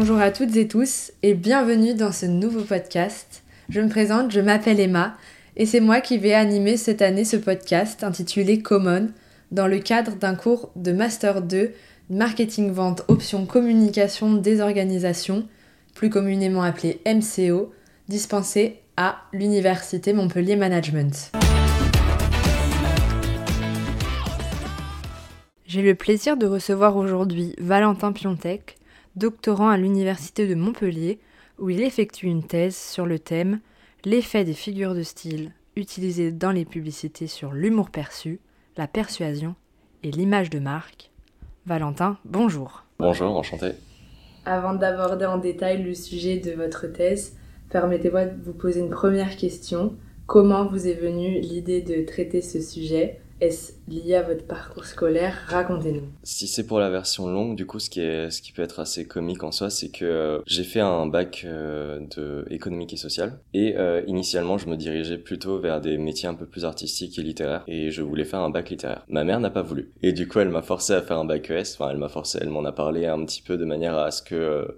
Bonjour à toutes et tous et bienvenue dans ce nouveau podcast. Je me présente, je m'appelle Emma et c'est moi qui vais animer cette année ce podcast intitulé Common dans le cadre d'un cours de Master 2 Marketing Vente Option Communication des organisations, plus communément appelé MCO, dispensé à l'Université Montpellier Management. J'ai le plaisir de recevoir aujourd'hui Valentin Piontek, doctorant à l'Université de Montpellier, où il effectue une thèse sur le thème L'effet des figures de style utilisées dans les publicités sur l'humour perçu, la persuasion et l'image de marque. Valentin, bonjour. Bonjour, enchanté. Avant d'aborder en détail le sujet de votre thèse, permettez-moi de vous poser une première question. Comment vous est venue l'idée de traiter ce sujet? Est-ce lié à votre parcours scolaire? Racontez-nous. Si c'est pour la version longue, du coup, ce qui, est, ce qui peut être assez comique en soi, c'est que euh, j'ai fait un bac euh, de économique et social. Et euh, initialement, je me dirigeais plutôt vers des métiers un peu plus artistiques et littéraires. Et je voulais faire un bac littéraire. Ma mère n'a pas voulu. Et du coup, elle m'a forcé à faire un bac ES. Enfin, elle m'a forcé, elle m'en a parlé un petit peu de manière à ce que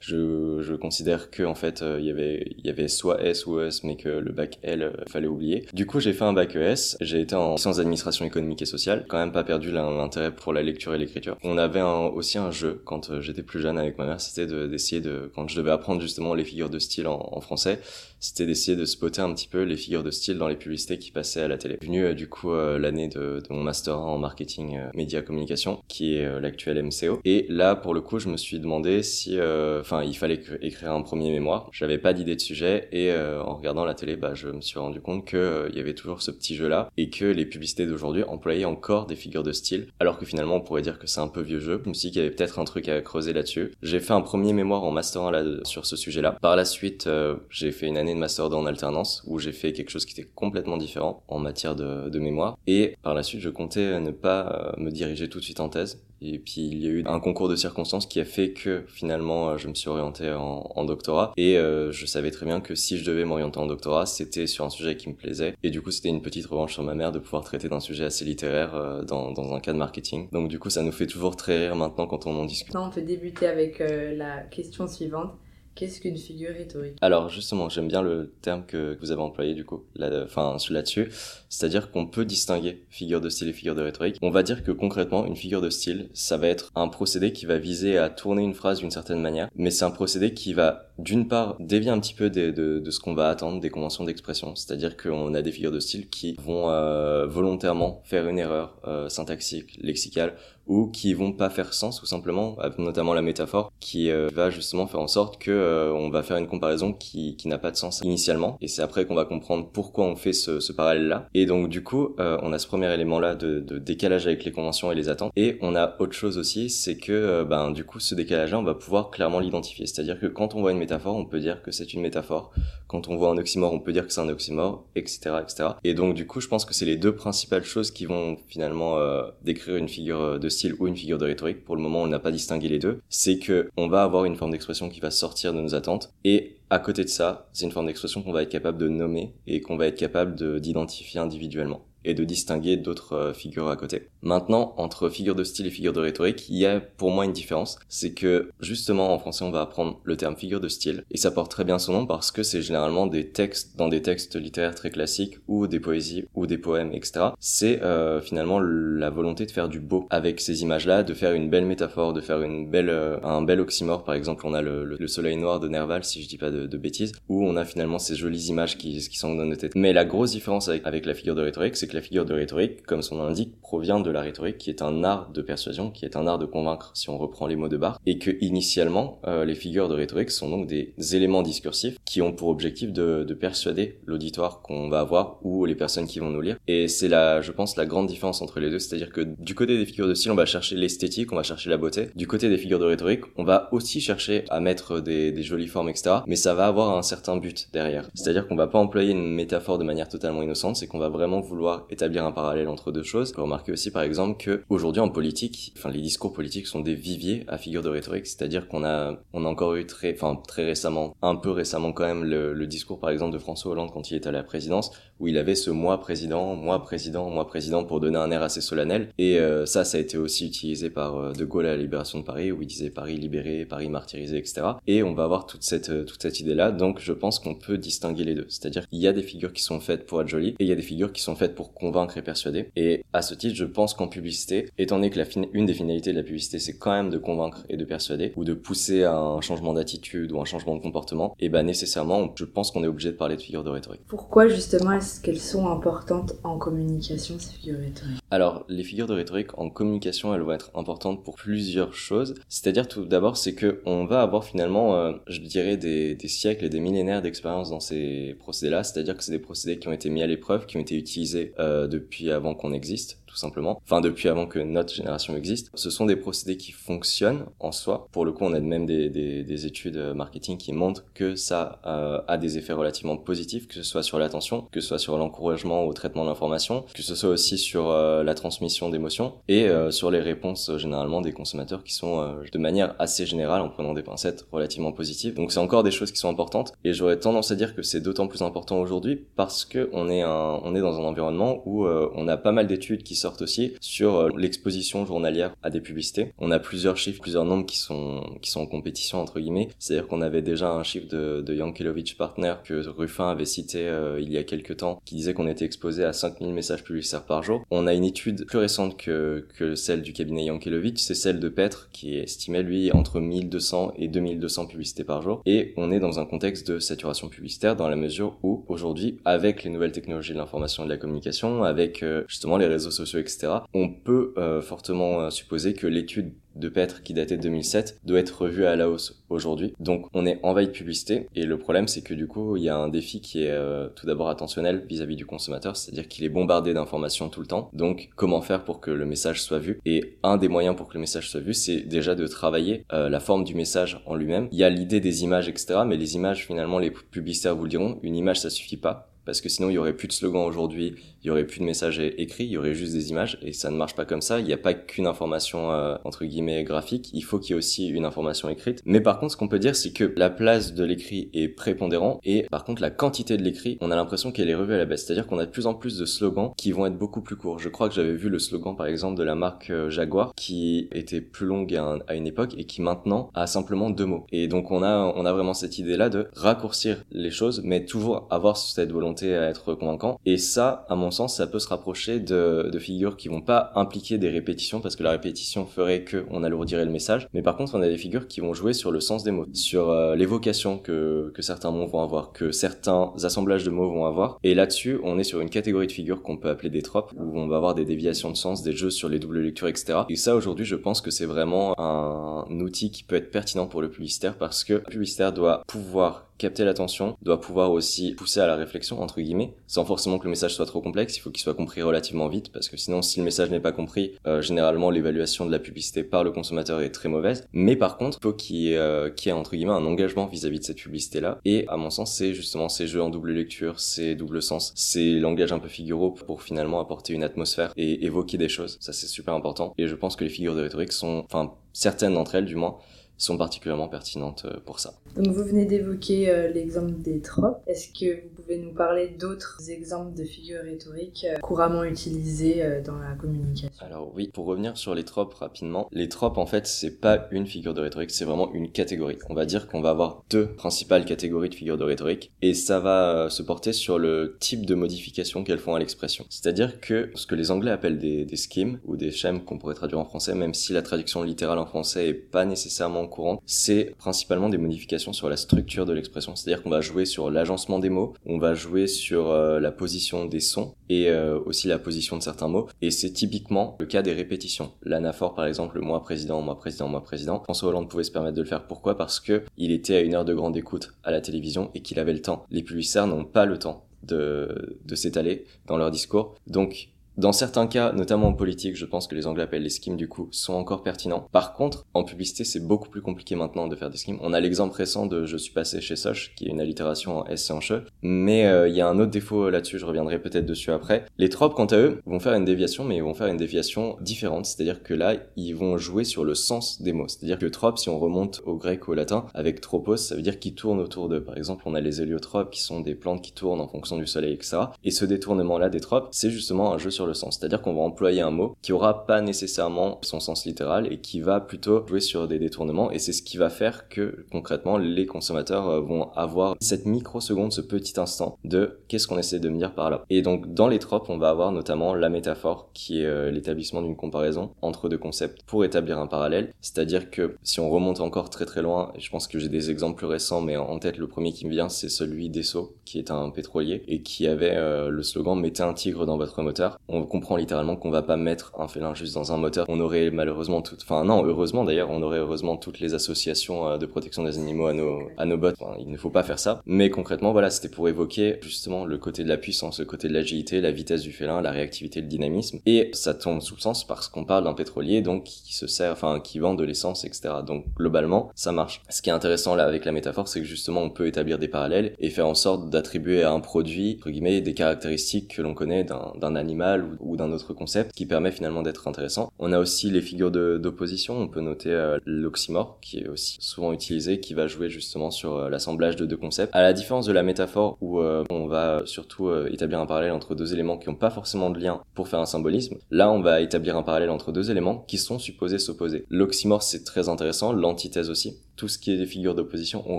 je, je considère que en fait il y avait il y avait soit S ou ES mais que le bac L fallait oublier. Du coup j'ai fait un bac ES, j'ai été en sciences économique et sociale, quand même pas perdu l'intérêt pour la lecture et l'écriture. On avait aussi un jeu quand euh, j'étais plus jeune avec ma mère, c'était d'essayer de, quand je devais apprendre justement les figures de style en, français, c'était d'essayer de spotter un petit peu les figures de style dans les publicités qui passaient à la télé. Venu euh, du coup euh, l'année de, de, mon master en marketing média communication qui est l'actuel MCO et là pour le coup je me suis demandé si enfin il fallait écrire un premier mémoire. J'avais pas d'idée de sujet et en regardant la télé, bah, je me suis rendu compte que il y avait toujours ce petit jeu-là et que les publicités d'aujourd'hui employaient encore des figures de style, alors que finalement on pourrait dire que c'est un peu vieux jeu. Je me suis dit qu'il y avait peut-être un truc à creuser là-dessus. J'ai fait un premier mémoire en master 1 là, sur ce sujet-là. Par la suite, euh, j'ai fait une année de master 2 en alternance où j'ai fait quelque chose qui était complètement différent en matière de, de mémoire. Et par la suite, je comptais ne pas me diriger tout de suite en thèse et puis il y a eu un concours de circonstances qui a fait que finalement euh, je me suis orienté en, en doctorat. Et euh, je savais très bien que si je devais m'orienter en doctorat, c'était sur un sujet qui me plaisait. Et du coup, c'était une petite revanche sur ma mère de pouvoir traiter d'un sujet assez littéraire euh, dans, dans un cas de marketing. Donc du coup, ça nous fait toujours très rire maintenant quand on en discute. Maintenant, on peut débuter avec la question suivante. Qu'est-ce qu'une figure rhétorique? Alors justement, j'aime bien le terme que vous avez employé du coup, là, enfin là-dessus, c'est-à-dire qu'on peut distinguer figure de style et figure de rhétorique. On va dire que concrètement, une figure de style, ça va être un procédé qui va viser à tourner une phrase d'une certaine manière, mais c'est un procédé qui va d'une part dévier un petit peu de, ce qu'on va attendre des conventions d'expression, c'est-à-dire qu'on a des figures de style qui vont euh, volontairement faire une erreur euh, syntaxique, lexicale, ou qui vont pas faire sens tout simplement, notamment la métaphore, qui euh, va justement faire en sorte que on va faire une comparaison qui, n'a pas de sens initialement, et c'est après qu'on va comprendre pourquoi on fait ce, parallèle-là. Et donc du coup, euh, on a ce premier élément-là de, de, décalage avec les conventions et les attentes, et on a autre chose aussi, c'est que ben du coup ce décalage-là, on va pouvoir clairement l'identifier. C'est-à-dire que quand on voit une métaphore, on peut dire que c'est une métaphore. Quand on voit un oxymore, on peut dire que c'est un oxymore, etc., etc. Et donc du coup, je pense que c'est les deux principales choses qui vont finalement décrire une figure de style ou une figure de rhétorique. Pour le moment, on n'a pas distingué les deux. C'est que on va avoir une forme d'expression qui va sortir de nos attentes et à côté de ça, c'est une forme d'expression qu'on va être capable de nommer et qu'on va être capable d'identifier individuellement et de distinguer d'autres euh, figures à côté. Maintenant, entre figure de style et figure de rhétorique, il y a pour moi une différence. C'est que justement en français on va apprendre le terme figure de style et ça porte très bien son nom parce que c'est généralement des textes dans des textes littéraires très classiques ou des poésies ou des poèmes, etc. C'est euh, finalement la volonté de faire du beau avec ces images-là, de faire une belle métaphore, de faire une belle euh, un bel oxymore. Par exemple, on a le, le, soleil noir de Nerval, si je dis pas de, de, bêtises, où on a finalement ces jolies images qui, qui sont dans nos têtes. Mais la grosse différence avec, avec la figure de rhétorique, c'est que la figure de rhétorique, comme son nom l'indique, provient de la rhétorique, qui est un art de persuasion, qui est un art de convaincre, si on reprend les mots de Barthes, et que initialement, euh, les figures de rhétorique sont donc des éléments discursifs qui ont pour objectif de, de persuader l'auditoire qu'on va avoir ou les personnes qui vont nous lire. Et c'est là, je pense, la grande différence entre les deux, c'est-à-dire que du côté des figures de style, on va chercher l'esthétique, on va chercher la beauté. Du côté des figures de rhétorique, on va aussi chercher à mettre des, jolies formes, etc. Mais ça va avoir un certain but derrière. C'est-à-dire qu'on va pas employer une métaphore de manière totalement innocente, c'est qu'on va vraiment vouloir établir un parallèle entre deux choses. Remarquer aussi par exemple que aujourd'hui en politique, enfin les discours politiques sont des viviers à figure de rhétorique, c'est-à-dire qu'on a on a encore eu très enfin très récemment, un peu récemment quand même le, discours par exemple de François Hollande quand il était à la présidence où il avait ce moi président, moi président, moi président pour donner un air assez solennel. Et euh, ça ça a été aussi utilisé par euh, De Gaulle à la libération de Paris où il disait Paris libéré, Paris martyrisé, etc. Et on va avoir toute cette euh, toute cette idée là donc je pense qu'on peut distinguer les deux, c'est-à-dire qu'il y a des figures qui sont faites pour être jolies et il y a des figures qui sont faites pour convaincre et persuader. Et à ce titre je pense qu'en publicité étant donné que la une des finalités de la publicité c'est quand même de convaincre et de persuader ou de pousser à un changement d'attitude ou un changement de comportement et ben nécessairement je pense qu'on est obligé de parler de figures de rhétorique. Pourquoi justement est-ce qu'elles sont importantes en communication ces figures de rhétorique? Alors les figures de rhétorique en communication elles vont être importantes pour plusieurs choses. C'est-à-dire tout d'abord c'est que on va avoir finalement euh, je dirais des, des siècles et des millénaires d'expérience dans ces procédés-là. C'est-à-dire que c'est des procédés qui ont été mis à l'épreuve, qui ont été utilisés euh, depuis avant qu'on existe tout simplement. Enfin, depuis avant que notre génération existe. Ce sont des procédés qui fonctionnent en soi. Pour le coup, on a même des, des, des études marketing qui montrent que ça euh, a des effets relativement positifs, que ce soit sur l'attention, que ce soit sur l'encouragement au traitement de l'information, que ce soit aussi sur euh, la transmission d'émotions et euh, sur les réponses généralement des consommateurs qui sont de manière assez générale, en prenant des pincettes, relativement positives. Donc c'est encore des choses qui sont importantes et j'aurais tendance à dire que c'est d'autant plus important aujourd'hui parce que on est dans un environnement où on a pas mal d'études qui sortent aussi sur euh, l'exposition journalière à des publicités. On a plusieurs chiffres, plusieurs nombres qui sont qui sont en compétition entre guillemets. C'est-à-dire qu'on avait déjà un chiffre de, de Yankelovich Partner que Ruffin avait cité euh, il y a quelques temps qui disait qu'on était exposé à 5000 messages publicitaires par jour. On a une étude plus récente que, celle du cabinet Yankelovich, c'est celle de Petre qui estimait lui entre 1200 et 2200 publicités par jour. Et on est dans un contexte de saturation publicitaire dans la mesure où aujourd'hui, avec les nouvelles technologies de l'information et de la communication, avec euh, justement les réseaux sociaux etc., on peut euh, fortement euh, supposer que l'étude de Petre qui datait de 2007 doit être revue à la hausse aujourd'hui. Donc on est envahi de publicité et le problème c'est que du coup il y a un défi qui est euh, tout d'abord attentionnel vis-à-vis du consommateur, c'est-à-dire qu'il est bombardé d'informations tout le temps. Donc comment faire pour que le message soit vu? Et un des moyens pour que le message soit vu c'est déjà de travailler la forme du message en lui-même. Il y a l'idée des images etc. Mais les images finalement les publicitaires vous le diront, une image ça suffit pas parce que sinon il y aurait plus de slogans aujourd'hui, il y aurait plus de messages écrits, il y aurait juste des images et ça ne marche pas comme ça. Il n'y a pas qu'une information euh, entre guillemets graphique, il faut qu'il y ait aussi une information écrite. Mais par contre, ce qu'on peut dire, c'est que la place de l'écrit est prépondérant et par contre la quantité de l'écrit, on a l'impression qu'elle est revue à la baisse. C'est-à-dire qu'on a de plus en plus de slogans qui vont être beaucoup plus courts. Je crois que j'avais vu le slogan par exemple de la marque euh, Jaguar qui était plus longue à, une époque et qui maintenant a simplement deux mots. Et donc on a on a vraiment cette idée là de raccourcir les choses, mais toujours avoir cette volonté à être convaincant. Et ça, à mon sens, ça peut se rapprocher de, de figures qui vont pas impliquer des répétitions parce que la répétition ferait que on alourdirait le message. Mais par contre, on a des figures qui vont jouer sur le sens des mots, sur euh, l'évocation que, que certains mots vont avoir, que certains assemblages de mots vont avoir. Et là-dessus, on est sur une catégorie de figures qu'on peut appeler des tropes, où on va avoir des déviations de sens, des jeux sur les doubles lectures, etc. Et ça, aujourd'hui, je pense que c'est vraiment un outil qui peut être pertinent pour le publicitaire parce que le publicitaire doit pouvoir capter l'attention, doit pouvoir aussi pousser à la réflexion, entre guillemets, sans forcément que le message soit trop complexe, il faut qu'il soit compris relativement vite, parce que sinon, si le message n'est pas compris, euh, généralement, l'évaluation de la publicité par le consommateur est très mauvaise. Mais par contre, il faut qu'il y, ait, euh, entre guillemets, un engagement vis-à-vis de cette publicité-là, et à mon sens, c'est justement ces jeux en double lecture, ces double sens, ces langages un peu figuraux pour finalement apporter une atmosphère et évoquer des choses. Ça, c'est super important. Et je pense que les figures de rhétorique sont, enfin, certaines d'entre elles, du moins, sont particulièrement pertinentes euh, pour ça. Donc vous venez d'évoquer euh, l'exemple des tropes. Est-ce que vous pouvez nous parler d'autres exemples de figures rhétoriques euh, couramment utilisées dans la communication? Alors oui, pour revenir sur les tropes rapidement, les tropes en fait c'est pas une figure de rhétorique, c'est vraiment une catégorie. On va dire qu'on va avoir deux principales catégories de figures de rhétorique et ça va se porter sur le type de modification qu'elles font à l'expression. C'est-à-dire que ce que les Anglais appellent des, des schemes ou des schèmes qu'on pourrait traduire en français, même si la traduction littérale en français est pas nécessairement courante, c'est principalement des modifications sur la structure de l'expression. C'est-à-dire qu'on va jouer sur l'agencement des mots, on va jouer sur euh, la position des sons et euh, aussi la position de certains mots. Et c'est typiquement le cas des répétitions. L'anaphore, par exemple, moi président, moi président, moi président. François Hollande pouvait se permettre de le faire. Pourquoi? Parce que il était à une heure de grande écoute à la télévision et qu'il avait le temps. Les publicitaires n'ont pas le temps de, de s'étaler dans leur discours. Donc, Dans certains cas, notamment en politique, je pense que les Anglais appellent les schemes du coup, sont encore pertinents. Par contre, en publicité, c'est beaucoup plus compliqué maintenant de faire des schemes. On a l'exemple récent de Je suis passé chez Soch, qui est une allitération en S et en che. Mais euh, il y a un autre défaut là-dessus, je reviendrai peut-être dessus après. Les tropes, quant à eux, vont faire une déviation, mais ils vont faire une déviation différente. C'est-à-dire que là, ils vont jouer sur le sens des mots. C'est-à-dire que trope, si on remonte au grec ou au latin, avec tropos, ça veut dire qu'ils tournent autour d'eux. Par exemple, on a les héliotropes, qui sont des plantes qui tournent en fonction du soleil, etc. Et ce détournement-là des tropes, c'est justement un jeu sur le sens. C'est-à-dire qu'on va employer un mot qui aura pas nécessairement son sens littéral et qui va plutôt jouer sur des détournements et c'est ce qui va faire que concrètement les consommateurs euh, vont avoir cette microseconde, ce petit instant de qu'est-ce qu'on essaie de me dire par là? Et donc dans les tropes, on va avoir notamment la métaphore qui est euh, l'établissement d'une comparaison entre deux concepts pour établir un parallèle. C'est-à-dire que si on remonte encore très très loin, je pense que j'ai des exemples plus récents, mais en tête le premier qui me vient c'est celui d'Esso qui est un pétrolier et qui avait euh, le slogan mettez un tigre dans votre moteur. Comprend littéralement qu'on va pas mettre un félin juste dans un moteur. On aurait malheureusement tout, enfin non, heureusement d'ailleurs, on aurait heureusement toutes les associations euh, de protection des animaux à nos, à nos bottes. il ne faut pas faire ça. Mais concrètement, voilà, c'était pour évoquer justement le côté de la puissance, le côté de l'agilité, la vitesse du félin, la réactivité, le dynamisme. Et ça tombe sous le sens parce qu'on parle d'un pétrolier, donc qui se sert, enfin, qui vend de l'essence, etc. Donc globalement, ça marche. Ce qui est intéressant là avec la métaphore, c'est que justement, on peut établir des parallèles et faire en sorte d'attribuer à un produit, entre guillemets, des caractéristiques que l'on connaît d'un animal ou, d'un autre concept qui permet finalement d'être intéressant. On a aussi les figures d'opposition. On peut noter euh, l'oxymore, qui est aussi souvent utilisé, qui va jouer justement sur euh, l'assemblage de deux concepts. À la différence de la métaphore où euh, on va surtout établir un parallèle entre deux éléments qui n'ont pas forcément de lien pour faire un symbolisme, là on va établir un parallèle entre deux éléments qui sont supposés s'opposer. L'oxymore c'est très intéressant, l'antithèse aussi tout ce qui est des figures d'opposition. On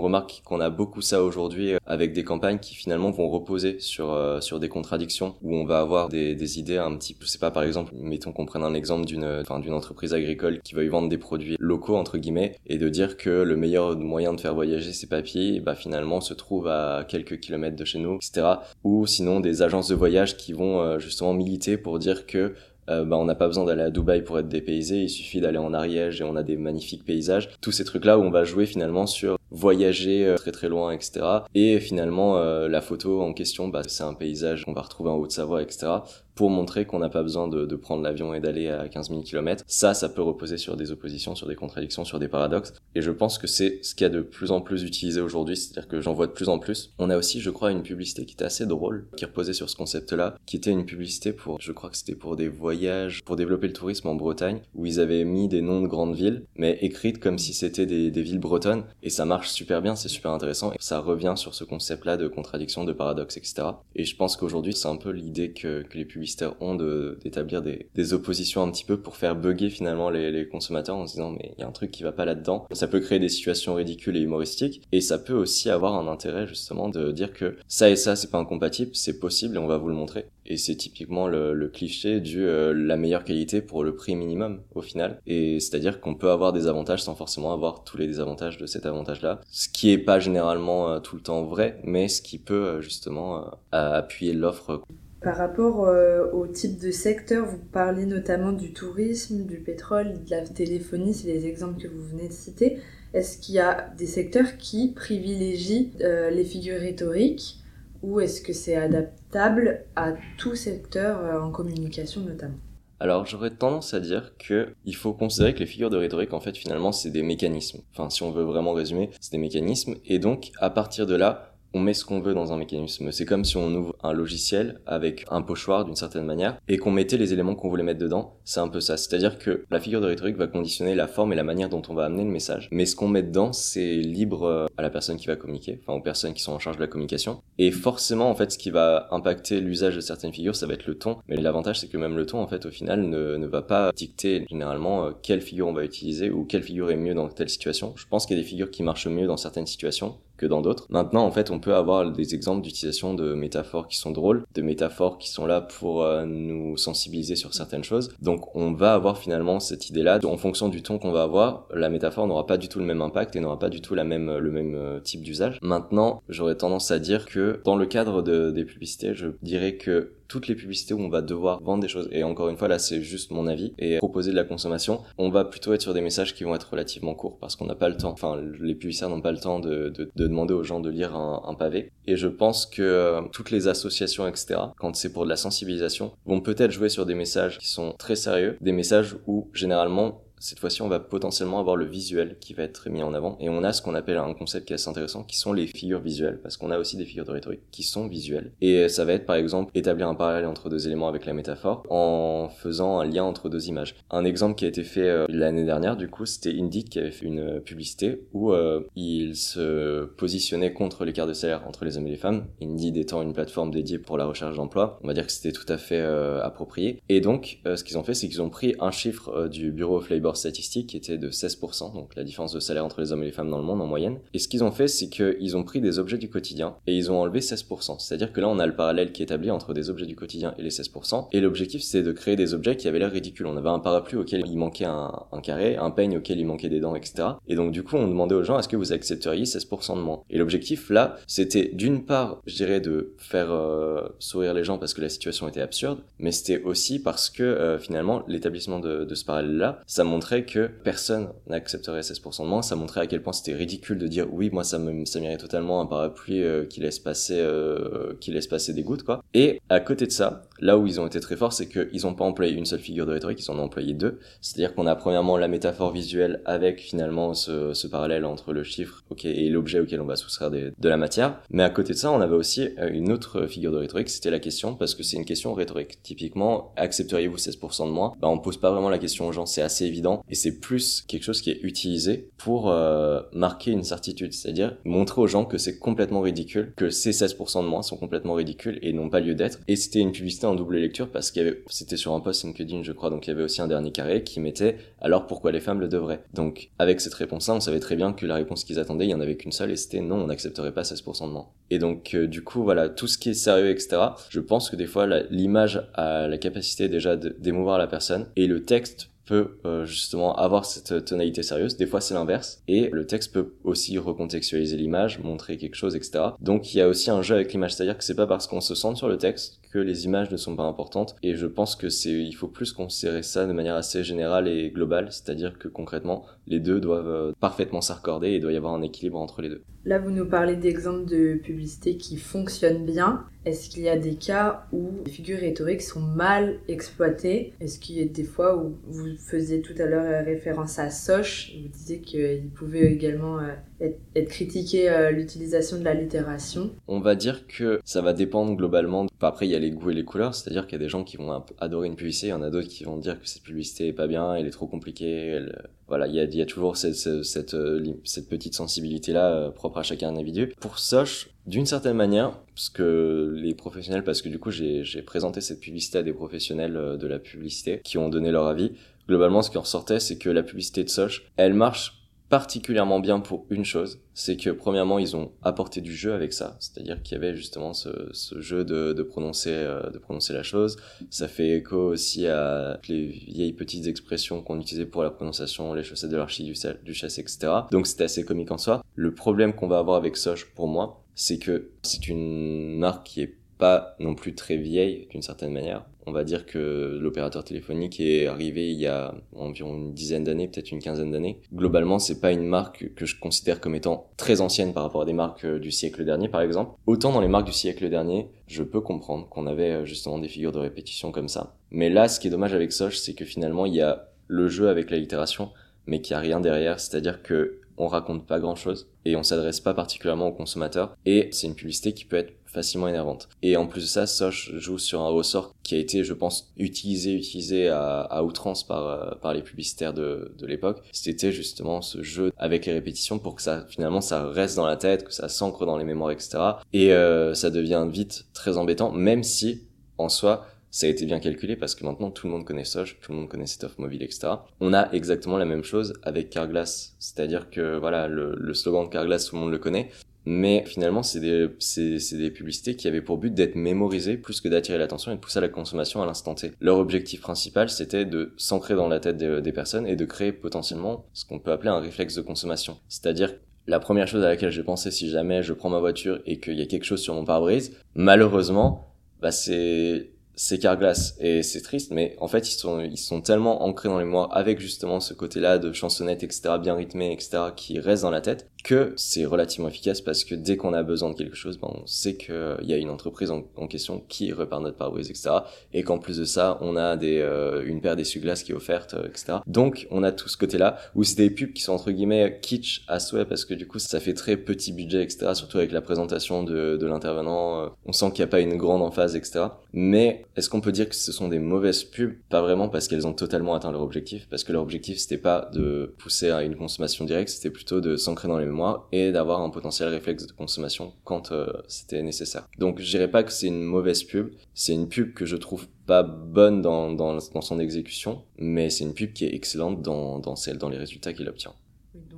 remarque qu'on a beaucoup ça aujourd'hui euh, avec des campagnes qui finalement vont reposer sur euh, sur des contradictions où on va avoir des, des idées un petit peu, sais pas par exemple, mettons qu'on prenne un exemple d'une enfin d'une entreprise agricole qui veuille vendre des produits locaux entre guillemets et de dire que le meilleur moyen de faire voyager ses papiers, bah finalement se trouve à quelques kilomètres de chez nous, etc. Ou sinon des agences de voyage qui vont euh, justement militer pour dire que euh, bah, on n'a pas besoin d'aller à Dubaï pour être dépaysé, il suffit d'aller en Ariège et on a des magnifiques paysages. Tous ces trucs-là où on va jouer finalement sur voyager euh, très très loin, etc. Et finalement, euh, la photo en question, bah, c'est un paysage qu'on va retrouver en Haute-Savoie, etc pour montrer qu'on n'a pas besoin de, de prendre l'avion et d'aller à 15 000 km. Ça, ça peut reposer sur des oppositions, sur des contradictions, sur des paradoxes. Et je pense que c'est ce qu'il y a de plus en plus utilisé aujourd'hui, c'est-à-dire que j'en vois de plus en plus. On a aussi, je crois, une publicité qui était assez drôle, qui reposait sur ce concept-là, qui était une publicité pour, je crois que c'était pour des voyages, pour développer le tourisme en Bretagne, où ils avaient mis des noms de grandes villes, mais écrites comme si c'était des, villes bretonnes. Et ça marche super bien, c'est super intéressant. Et ça revient sur ce concept-là de contradiction, de paradoxe, etc. Et je pense qu'aujourd'hui, c'est un peu l'idée que, que les publicités ont d'établir des, oppositions un petit peu pour faire bugger finalement les, consommateurs en se disant mais il y a un truc qui va pas là-dedans. Ça peut créer des situations ridicules et humoristiques et ça peut aussi avoir un intérêt justement de dire que ça et ça c'est pas incompatible, c'est possible et on va vous le montrer. Et c'est typiquement le, le, cliché du euh, la meilleure qualité pour le prix minimum au final. Et c'est-à-dire qu'on peut avoir des avantages sans forcément avoir tous les désavantages de cet avantage-là. Ce qui est pas généralement euh, tout le temps vrai, mais ce qui peut euh, justement appuyer l'offre. Par rapport euh, au type de secteur, vous parlez notamment du tourisme, du pétrole, de la téléphonie, c'est les exemples que vous venez de citer. Est-ce qu'il y a des secteurs qui privilégient euh, les figures rhétoriques ou est-ce que c'est adaptable à tout secteur euh, en communication notamment? Alors j'aurais tendance à dire que il faut considérer que les figures de rhétorique en fait finalement c'est des mécanismes. Enfin si on veut vraiment résumer, c'est des mécanismes et donc à partir de là, on met ce qu'on veut dans un mécanisme. C'est comme si on ouvre un logiciel avec un pochoir d'une certaine manière et qu'on mettait les éléments qu'on voulait mettre dedans. C'est un peu ça. C'est-à-dire que la figure de rhétorique va conditionner la forme et la manière dont on va amener le message. Mais ce qu'on met dedans, c'est libre euh, à la personne qui va communiquer, enfin aux personnes qui sont en charge de la communication. Et forcément, en fait, ce qui va impacter l'usage de certaines figures, ça va être le ton. Mais l'avantage, c'est que même le ton, en fait, au final, ne, ne va pas dicter généralement euh, quelle figure on va utiliser ou quelle figure est mieux dans telle situation. Je pense qu'il y a des figures qui marchent mieux dans certaines situations que dans d'autres. Maintenant, en fait, on peut avoir des exemples d'utilisation de métaphores qui sont drôles, de métaphores qui sont là pour euh, nous sensibiliser sur certaines choses. Donc, on va avoir finalement cette idée-là. En fonction du ton qu'on va avoir, la métaphore n'aura pas du tout le même impact et n'aura pas du tout le même euh, type d'usage. Maintenant, j'aurais tendance à dire que dans le cadre de, des publicités, je dirais que toutes les publicités où on va devoir vendre des choses, et encore une fois là c'est juste mon avis, et proposer de la consommation, on va plutôt être sur des messages qui vont être relativement courts parce qu'on n'a pas le temps, enfin les publicitaires n'ont pas le temps de, de, de, demander aux gens de lire un, un pavé. Et je pense que euh, toutes les associations, etc., quand c'est pour de la sensibilisation, vont peut-être jouer sur des messages qui sont très sérieux, des messages où généralement cette fois-ci, on va potentiellement avoir le visuel qui va être mis en avant. Et on a ce qu'on appelle un concept qui est assez intéressant, qui sont les figures visuelles, parce qu'on a aussi des figures de rhétorique qui sont visuelles. Et ça va être, par exemple, établir un parallèle entre deux éléments avec la métaphore, en faisant un lien entre deux images. Un exemple qui a été fait euh, l'année dernière, du coup, c'était Indeed qui avait fait une publicité où euh, il se positionnait contre l'écart de salaire entre les hommes et les femmes. Indeed étant une plateforme dédiée pour la recherche d'emploi, on va dire que c'était tout à fait euh, approprié. Et donc, ce qu'ils ont fait, c'est qu'ils ont pris un chiffre du Bureau of Labor statistique qui était de 16%, donc la différence de salaire entre les hommes et les femmes dans le monde en moyenne. Et ce qu'ils ont fait, c'est qu'ils ont pris des objets du quotidien et ils ont enlevé 16%. C'est-à-dire que là, on a le parallèle qui est établi entre des objets du quotidien et les 16%. Et l'objectif, c'est de créer des objets qui avaient l'air ridicules. On avait un parapluie auquel il manquait un, carré, un peigne auquel il manquait des dents, etc. Et donc, du coup, on demandait aux gens, est-ce que vous accepteriez 16% de moins? Et l'objectif, là, c'était d'une part, je dirais, de faire euh, sourire les gens parce que la situation était absurde, mais c'était aussi parce que, euh, finalement, l'établissement de, de ce parallèle-là, ça montrait que personne n'accepterait 16% de moins. Ça montrait à quel point c'était ridicule de dire oui, moi ça me ça totalement un parapluie euh, qui laisse passer euh, qui laisse passer des gouttes quoi. Et à côté de ça, là où ils ont été très forts, c'est qu'ils ont pas employé une seule figure de rhétorique, ils en ont employé deux. C'est-à-dire qu'on a premièrement la métaphore visuelle avec finalement ce, ce parallèle entre le chiffre ok et l'objet auquel on va soustraire des, de la matière. Mais à côté de ça, on avait aussi euh, une autre figure de rhétorique, c'était la question parce que c'est une question rhétorique. Typiquement, accepteriez-vous 16% de moins Bah on pose pas vraiment la question aux gens, c'est assez évident et c'est plus quelque chose qui est utilisé pour euh, marquer une certitude, c'est-à-dire montrer aux gens que c'est complètement ridicule, que ces 16% de moins sont complètement ridicules et n'ont pas lieu d'être. Et c'était une publicité en double lecture parce qu'il y avait, c'était sur un post LinkedIn, je crois, donc il y avait aussi un dernier carré qui mettait alors pourquoi les femmes le devraient? Donc avec cette réponse-là, on savait très bien que la réponse qu'ils attendaient, il y en avait qu'une seule et c'était non, on n'accepterait pas 16% de moins. Et donc euh, du coup, voilà, tout ce qui est sérieux, etc. Je pense que des fois, l'image a la capacité déjà d'émouvoir la personne et le texte peut euh, justement avoir cette tonalité sérieuse. Des fois, c'est l'inverse. Et le texte peut aussi recontextualiser l'image, montrer quelque chose, etc. Donc, il y a aussi un jeu avec l'image. C'est-à-dire que c'est pas parce qu'on se centre sur le texte que les images ne sont pas importantes. Et je pense que c'est, il faut plus considérer ça de manière assez générale et globale. C'est-à-dire que concrètement, les deux doivent euh, parfaitement s'accorder et il doit y avoir un équilibre entre les deux. Là, vous nous parlez d'exemples de publicités qui fonctionnent bien. Est-ce qu'il y a des cas où les figures rhétoriques sont mal exploitées? Est-ce qu'il y a des fois où vous faisiez tout à l'heure référence à Soch Vous disiez qu'il pouvait également euh, être, critiqué euh, l'utilisation de la littération On va dire que ça va dépendre globalement. Après, il y a les goûts et les couleurs, c'est-à-dire qu'il y a des gens qui vont adorer une publicité, il y en a d'autres qui vont dire que cette publicité est pas bien, elle est trop compliquée, elle, voilà, il y a, toujours cette, euh, petite sensibilité-là euh, propre à chacun individu. Pour Soch, d'une certaine manière, parce que les professionnels, parce que du coup j'ai présenté cette publicité à des professionnels euh, de la publicité qui ont donné leur avis, globalement ce qui en ressortait c'est que la publicité de Soch, elle marche particulièrement bien pour une chose, c'est que premièrement ils ont apporté du jeu avec ça, c'est-à-dire qu'il y avait justement ce, jeu de, de prononcer euh, de prononcer la chose. Ça fait écho aussi à les vieilles petites expressions qu'on utilisait pour la prononciation, les chaussettes de l'archiduchesse, etc. Donc c'était assez comique en soi. Le problème qu'on va avoir avec Soch pour moi, c'est que c'est une marque qui est pas non plus très vieille d'une certaine manière. On va dire que l'opérateur téléphonique est arrivé il y a environ une dizaine d'années, peut-être une quinzaine d'années. Globalement, c'est pas une marque que je considère comme étant très ancienne par rapport à des marques euh, du siècle dernier, par exemple. Autant dans les marques du siècle dernier, je peux comprendre qu'on avait euh, justement des figures de répétition comme ça. Mais là, ce qui est dommage avec Soch, c'est que finalement, il y a le jeu avec la littération, mais qu'il a rien derrière. C'est-à-dire que on raconte pas grand chose et on s'adresse pas particulièrement aux consommateurs et c'est une publicité qui peut être facilement énervante. Et en plus de ça, Soch joue sur un ressort qui a été, je pense, utilisé, utilisé à, outrance par, euh, par les publicitaires de, de l'époque. C'était justement ce jeu avec les répétitions pour que ça, finalement, ça reste dans la tête, que ça s'ancre dans les mémoires, etc. Et euh, ça devient vite très embêtant, même si, en soi, ça a été bien calculé parce que maintenant tout le monde connaît Soch, tout le monde connaît Set Mobile, etc. On a exactement la même chose avec Carglass, c'est-à-dire que voilà le, le, slogan de Carglass tout le monde le connaît, mais finalement c'est des des publicités qui avaient pour but d'être mémorisées plus que d'attirer l'attention et de pousser à la consommation à l'instant T. Leur objectif principal c'était de s'ancrer dans la tête des, des personnes et de créer potentiellement ce qu'on peut appeler un réflexe de consommation, c'est-à-dire la première chose à laquelle j'ai pensé si jamais je prends ma voiture et qu'il y a quelque chose sur mon pare-brise, malheureusement, bah c'est c'est Carglass et c'est triste, mais en fait ils sont ils sont tellement ancrés dans les mémoires avec justement ce côté-là de chansonnette etc bien rythmé etc qui reste dans la tête que c'est relativement efficace parce que dès qu'on a besoin de quelque chose, ben, on sait qu'il y a une entreprise en, question qui repart notre pare-brise, etc. Et qu'en plus de ça, on a des, euh, une paire d'essuie-glaces qui est offerte, euh, etc. Donc, on a tout ce côté-là où c'est des pubs qui sont entre guillemets kitsch à souhait parce que du coup, ça fait très petit budget, etc. Surtout avec la présentation de, de l'intervenant, euh, on sent qu'il n'y a pas une grande emphase, etc. Mais est-ce qu'on peut dire que ce sont des mauvaises pubs? Pas vraiment parce qu'elles ont totalement atteint leur objectif, parce que leur objectif c'était pas de pousser à une consommation directe, c'était plutôt de s'ancrer dans les et d'avoir un potentiel réflexe de consommation quand euh, c'était nécessaire. Donc je dirais pas que c'est une mauvaise pub, c'est une pub que je trouve pas bonne dans, dans, dans son exécution, mais c'est une pub qui est excellente dans, dans, celle, dans les résultats qu'il obtient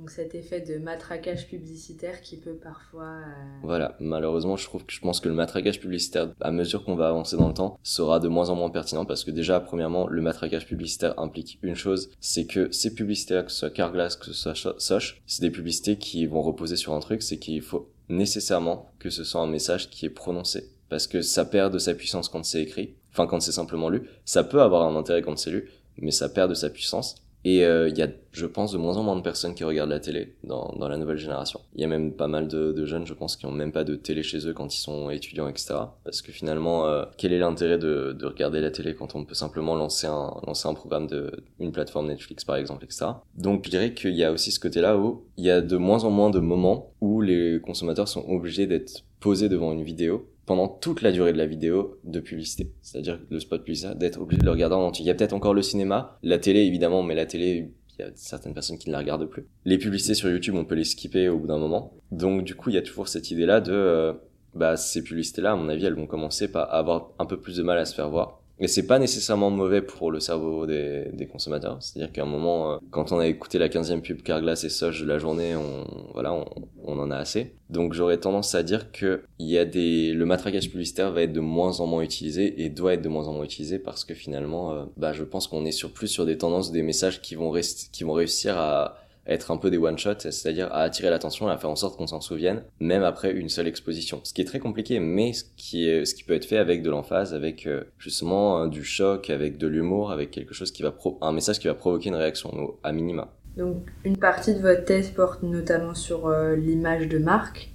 cet effet de matraquage publicitaire qui peut parfois... Euh, voilà, malheureusement je trouve que je pense que le matraquage publicitaire, à mesure qu'on va avancer dans le temps, sera de moins en moins pertinent parce que déjà, premièrement, le matraquage publicitaire implique une chose, c'est que ces publicités, que ce soit Carglass, que ce soit Soch, c'est des publicités qui vont reposer sur un truc, c'est qu'il faut nécessairement que ce soit un message qui est prononcé parce que ça perd de sa puissance quand c'est écrit, enfin quand c'est simplement lu, ça peut avoir un intérêt quand c'est lu, mais ça perd de sa puissance et euh, il y a, je pense, de moins en moins de personnes qui regardent la télé dans, dans la nouvelle génération. Il y a même pas mal de, de, jeunes, je pense, qui ont même pas de télé chez eux quand ils sont étudiants, etc. Parce que finalement, euh, quel est l'intérêt de, de, regarder la télé quand on peut simplement lancer un, lancer un programme de une plateforme Netflix, par exemple, etc. Donc, je dirais qu'il y a aussi ce côté-là où il y a de moins en moins de moments où les consommateurs sont obligés d'être posés devant une vidéo pendant toute la durée de la vidéo de publicité. C'est-à-dire le spot publicitaire, d'être obligé de le regarder en entier. Il y a peut-être encore le cinéma, la télé évidemment, mais la télé, il y a certaines personnes qui ne la regardent plus. Les publicités sur YouTube, on peut les skipper au bout d'un moment. Donc du coup, il y a toujours cette idée-là de, euh, bah ces publicités-là, à mon avis, elles vont commencer par avoir un peu plus de mal à se faire voir et c'est pas nécessairement mauvais pour le cerveau des, des consommateurs. C'est-à-dire qu'à un moment, euh, quand on a écouté la 15e pub Carglass et Soch de la journée, on, voilà, on, on en a assez. Donc j'aurais tendance à dire que y a des, le matraquage publicitaire va être de moins en moins utilisé et doit être de moins en moins utilisé parce que finalement, euh, bah, je pense qu'on est sur plus sur des tendances, des messages qui vont qui vont réussir à, être un peu des one-shots, c'est-à-dire à attirer l'attention et à faire en sorte qu'on s'en souvienne, même après une seule exposition. Ce qui est très compliqué, mais ce qui, est, ce qui peut être fait avec de l'emphase, avec euh, justement du choc, avec de l'humour, avec quelque chose qui va pro un message qui va provoquer une réaction à minima. Donc une partie de votre thèse porte notamment sur euh, l'image de marque.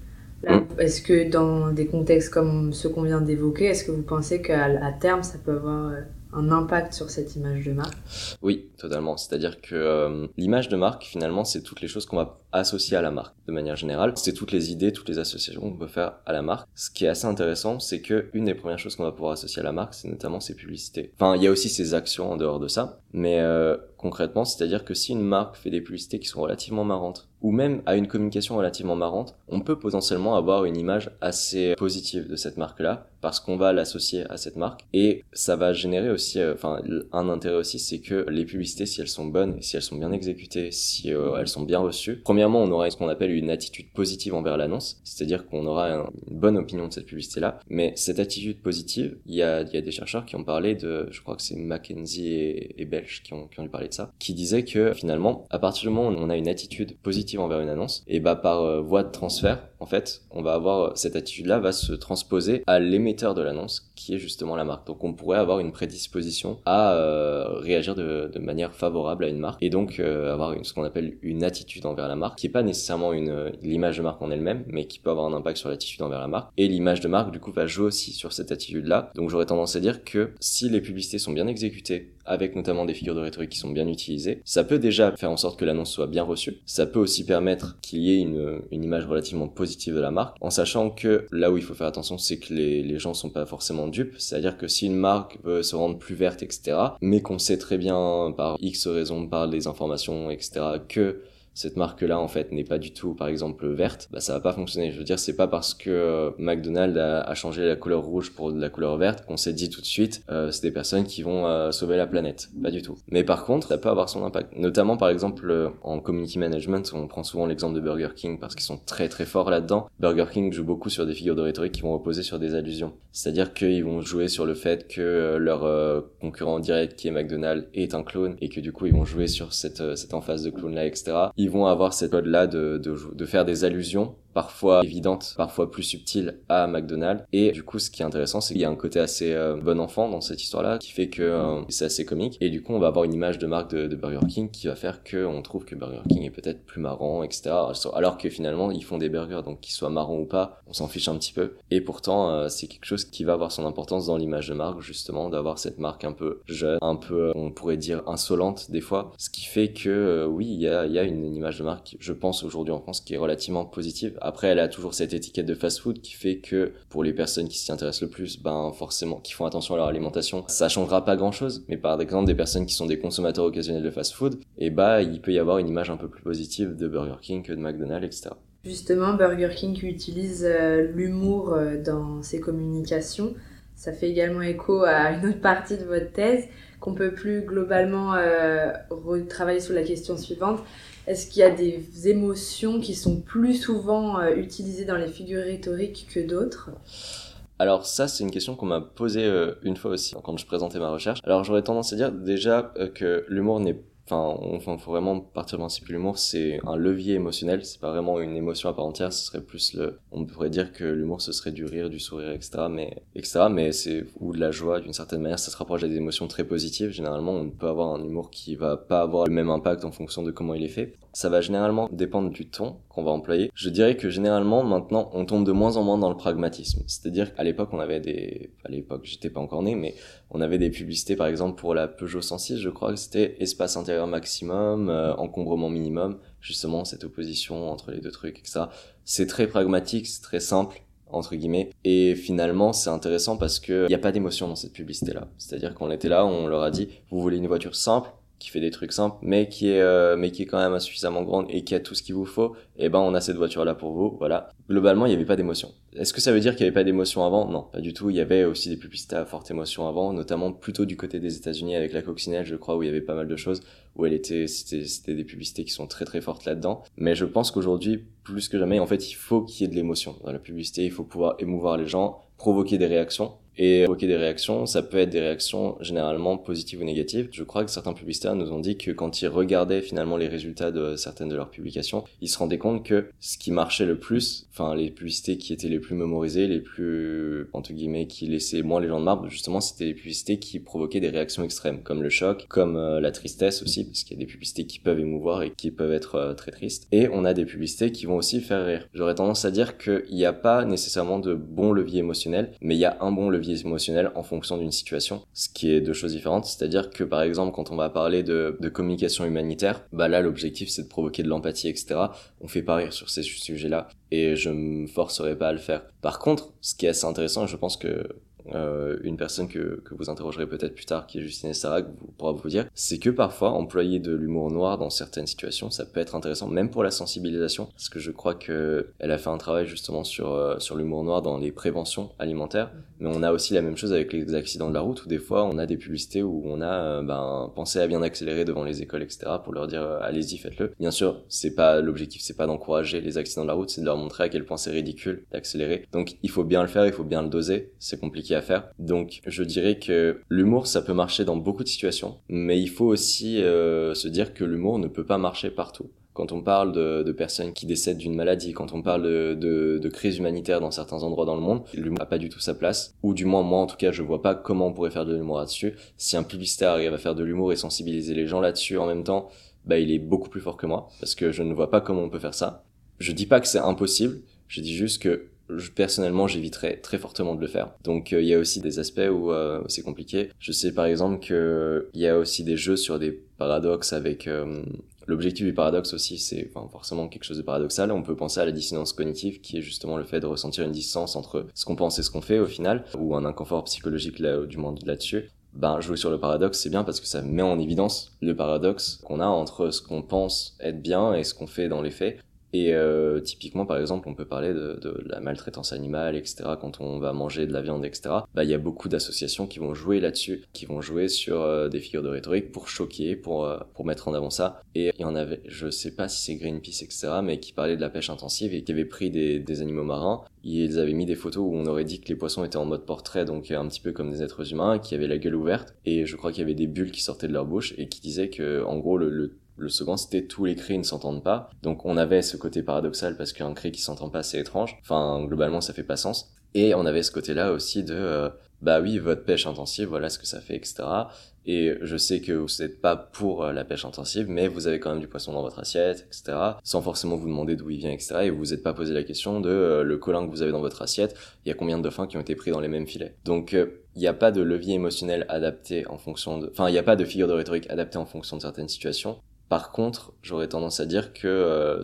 Mm. Est-ce que dans des contextes comme ceux qu'on vient d'évoquer, est-ce que vous pensez qu'à terme ça peut avoir euh, un impact sur cette image de marque Oui, totalement. C'est-à-dire que euh, l'image de marque, finalement, c'est toutes les choses qu'on va associer à la marque de manière générale. C'est toutes les idées, toutes les associations qu'on peut faire à la marque. Ce qui est assez intéressant, c'est que une des premières choses qu'on va pouvoir associer à la marque, c'est notamment ses publicités. Enfin, il y a aussi ses actions en dehors de ça, mais euh, concrètement, c'est-à-dire que si une marque fait des publicités qui sont relativement marrantes, ou même a une communication relativement marrante, on peut potentiellement avoir une image assez positive de cette marque-là, parce qu'on va l'associer à cette marque, et ça va générer aussi, euh, enfin, un intérêt aussi, c'est que les publicités, si elles sont bonnes, si elles sont bien exécutées, si euh, elles sont bien reçues, premièrement, on aura ce qu'on appelle une attitude positive envers l'annonce, c'est-à-dire qu'on aura une bonne opinion de cette publicité-là, mais cette attitude positive, il y a, y a des chercheurs qui ont parlé de, je crois que c'est Mackenzie et, et Qui ont, qui ont dû parler de ça, qui disaient que finalement, à partir du moment où on a une attitude positive envers une annonce, et bah par euh, voie de transfert, en fait, on va avoir cette attitude-là va se transposer à l'émetteur de l'annonce, qui est justement la marque. Donc on pourrait avoir une prédisposition à euh, réagir de, manière favorable à une marque et donc euh, avoir ce qu'on appelle une attitude envers la marque, qui est pas nécessairement une l'image de marque en elle-même, mais qui peut avoir un impact sur l'attitude envers la marque. Et l'image de marque, du coup, va jouer aussi sur cette attitude-là. Donc j'aurais tendance à dire que si les publicités sont bien exécutées, avec notamment des figures de rhétorique qui sont bien utilisées, ça peut déjà faire en sorte que l'annonce soit bien reçue. Ça peut aussi permettre qu'il y ait une image relativement positive de la marque, en sachant que là où il faut faire attention, c'est que les, les gens sont pas forcément dupes, c'est-à-dire que si une marque veut se rendre plus verte, etc., mais qu'on sait très bien par X raisons, par les informations, etc., que cette marque-là en fait n'est pas du tout par exemple verte, bah ça va pas fonctionner. Je veux dire, c'est pas parce que euh, McDonald's a, changé la couleur rouge pour de la couleur verte qu'on s'est dit tout de suite euh, c'est des personnes qui vont euh, sauver la planète. Pas du tout. Mais par contre, ça peut avoir son impact. Notamment par exemple euh, en community management, on prend souvent l'exemple de Burger King parce qu'ils sont très très forts là-dedans. Burger King joue beaucoup sur des figures de rhétorique qui vont reposer sur des allusions. C'est-à-dire qu'ils vont jouer sur le fait que leur concurrent direct qui est McDonald's est un clone et que du coup ils vont jouer sur cette cette emphase de clone là, etc vont avoir cette code là de, de, de faire des allusions parfois évidente, parfois plus subtile à McDonald's. Et du coup, ce qui est intéressant, c'est qu'il y a un côté assez euh, bon enfant dans cette histoire-là, qui fait que euh, c'est assez comique. Et du coup, on va avoir une image de marque de, Burger King qui va faire que on trouve que Burger King est peut-être plus marrant, etc. Alors que finalement, ils font des burgers, donc qu'ils soient marrants ou pas, on s'en fiche un petit peu. Et pourtant, euh, c'est quelque chose qui va avoir son importance dans l'image de marque, justement, d'avoir cette marque un peu jeune, un peu, on pourrait dire, insolente des fois. Ce qui fait que, oui, il y a, une image de marque, je pense, aujourd'hui en France, qui est relativement positive. Après, elle a toujours cette étiquette de fast-food qui fait que pour les personnes qui s'y intéressent le plus, ben forcément, qui font attention à leur alimentation, ça changera pas grand-chose. Mais par exemple, des personnes qui sont des consommateurs occasionnels de fast-food, et eh bah il peut y avoir une image un peu plus positive de Burger King que de McDonald's, etc. Justement, Burger King utilise euh, l'humour euh, dans ses communications. Ça fait également écho à une autre partie de votre thèse qu'on peut plus globalement euh, retravailler sur la question suivante. Est-ce qu'il y a des émotions qui sont plus souvent euh, utilisées dans les figures rhétoriques que d'autres? Alors ça, c'est une question qu'on m'a posée euh, une fois aussi quand je présentais ma recherche. Alors j'aurais tendance à dire déjà euh, que l'humour n'est Enfin, on, faut vraiment partir du principe que l'humour c'est un levier émotionnel, c'est pas vraiment une émotion à part entière, ce serait plus le, on pourrait dire que l'humour ce serait du rire, du sourire, etc. Mais, etc. Mais c'est, ou de la joie d'une certaine manière, ça se rapproche des émotions très positives. Généralement, on peut avoir un humour qui va pas avoir le même impact en fonction de comment il est fait. Ça va généralement dépendre du ton qu'on va employer. Je dirais que généralement, maintenant, on tombe de moins en moins dans le pragmatisme. C'est-à-dire qu'à l'époque, on avait des, à l'époque, j'étais pas encore né, mais on avait des publicités, par exemple, pour la Peugeot 106, je crois que c'était espace intérieur maximum, euh, encombrement minimum, justement, cette opposition entre les deux trucs, etc. C'est très pragmatique, c'est très simple entre guillemets. Et finalement, c'est intéressant parce que il n'y a pas d'émotion dans cette publicité-là. C'est-à-dire qu'on était là, on leur a dit, vous voulez une voiture simple, qui fait des trucs simples, mais qui est, euh, mais qui est quand même suffisamment grande et qui a tout ce qu'il vous faut, et eh ben on a cette voiture là pour vous, voilà. Globalement, il n'y avait pas d'émotion. Est-ce que ça veut dire qu'il n'y avait pas d'émotion avant? Non, pas du tout. Il y avait aussi des publicités à forte émotion avant, notamment plutôt du côté des États-Unis avec la coccinelle, je crois, où il y avait pas mal de choses, où elle était, c'était des publicités qui sont très très fortes là-dedans. Mais je pense qu'aujourd'hui, plus que jamais, en fait, il faut qu'il y ait de l'émotion dans la publicité. Il faut pouvoir émouvoir les gens, provoquer des réactions et provoquer des réactions. Ça peut être des réactions généralement positives ou négatives. Je crois que certains publicitaires nous ont dit que quand ils regardaient finalement les résultats de certaines de leurs publications, ils se rendaient compte que ce qui marchait le plus, enfin les publicités qui étaient les plus mémorisées, les plus entre guillemets qui laissaient moins les gens de marbre, justement c'était les publicités qui provoquaient des réactions extrêmes, comme le choc, comme euh, la tristesse aussi, parce qu'il y a des publicités qui peuvent émouvoir et qui peuvent être euh, très tristes. Et on a des publicités qui vont aussi faire rire. J'aurais tendance à dire qu'il n'y a pas nécessairement de bon levier émotionnel, mais il y a un bon levier émotionnel en fonction d'une situation, ce qui est deux choses différentes. C'est-à-dire que par exemple, quand on va parler de, communication humanitaire, bah là l'objectif c'est de provoquer de l'empathie, etc. On fait pas rire sur ces sujets-là et je me forcerai pas à le faire. Par contre, ce qui est assez intéressant, je pense que euh, une personne que, que vous interrogerez peut-être plus tard, qui est Justine vous, pourra vous dire, c'est que parfois employer de l'humour noir dans certaines situations, ça peut être intéressant, même pour la sensibilisation, parce que je crois que elle a fait un travail justement sur euh, sur l'humour noir dans les préventions alimentaires, mais on a aussi la même chose avec les accidents de la route, où des fois on a des publicités où on a euh, ben pensé à bien accélérer devant les écoles, etc., pour leur dire allez-y, faites-le. Bien sûr, c'est pas l'objectif, c'est pas d'encourager les accidents de la route, c'est de leur montrer à quel point c'est ridicule d'accélérer. Donc il faut bien le faire, il faut bien le doser, c'est compliqué Donc je dirais que l'humour, ça peut marcher dans beaucoup de situations, mais il faut aussi euh, se dire que l'humour ne peut pas marcher partout. Quand on parle de, personnes qui décèdent d'une maladie, quand on parle de, crise humanitaire dans certains endroits dans le monde, l'humour n'a pas du tout sa place. Ou du moins, moi en tout cas, je vois pas comment on pourrait faire de l'humour là-dessus. Si un publicitaire arrive à faire de l'humour et sensibiliser les gens là-dessus en même temps, bah il est beaucoup plus fort que moi, parce que je ne vois pas comment on peut faire ça. Je dis pas que c'est impossible, je dis juste que personnellement j'éviterais très fortement de le faire donc euh, il y a aussi des aspects où euh, c'est compliqué je sais par exemple que il y a aussi des jeux sur des paradoxes avec euh, L'objectif du paradoxe aussi, c'est enfin, forcément quelque chose de paradoxal. On peut penser à la dissonance cognitive, qui est justement le fait de ressentir une distance entre ce qu'on pense et ce qu'on fait au final, ou un inconfort psychologique là, du moins là-dessus. Ben, jouer sur le paradoxe, c'est bien parce que ça met en évidence le paradoxe qu'on a entre ce qu'on pense être bien et ce qu'on fait dans les faits. Et euh, typiquement, par exemple, on peut parler de, de, la maltraitance animale, etc. Quand on va manger de la viande, etc. Bah, il y a beaucoup d'associations qui vont jouer là-dessus, qui vont jouer sur euh, des figures de rhétorique pour choquer, pour euh, pour mettre en avant ça. Et il y en avait, je sais pas si c'est Greenpeace, etc. Mais qui parlait de la pêche intensive et qui avait pris des, des animaux marins. Ils avaient mis des photos où on aurait dit que les poissons étaient en mode portrait, donc un petit peu comme des êtres humains, qui avaient la gueule ouverte. Et je crois qu'il y avait des bulles qui sortaient de leur bouche et qui disaient que, en gros, le, le Le second, c'était tous les cris ne s'entendent pas. Donc on avait ce côté paradoxal parce qu'un cri qui s'entend pas, c'est étrange. Enfin, globalement, ça fait pas sens. Et on avait ce côté-là aussi de, euh, bah oui, votre pêche intensive, voilà ce que ça fait, etc. Et je sais que vous n'êtes pas pour euh, la pêche intensive, mais vous avez quand même du poisson dans votre assiette, etc. Sans forcément vous demander d'où il vient, etc. Et vous vous êtes pas posé la question de euh, le colin que vous avez dans votre assiette, il y a combien de dauphins qui ont été pris dans les mêmes filets? Donc il n'y a pas de levier émotionnel adapté en fonction de, enfin il n'y a pas de figure de rhétorique adaptée en fonction de certaines situations. Par contre, j'aurais tendance à dire que euh,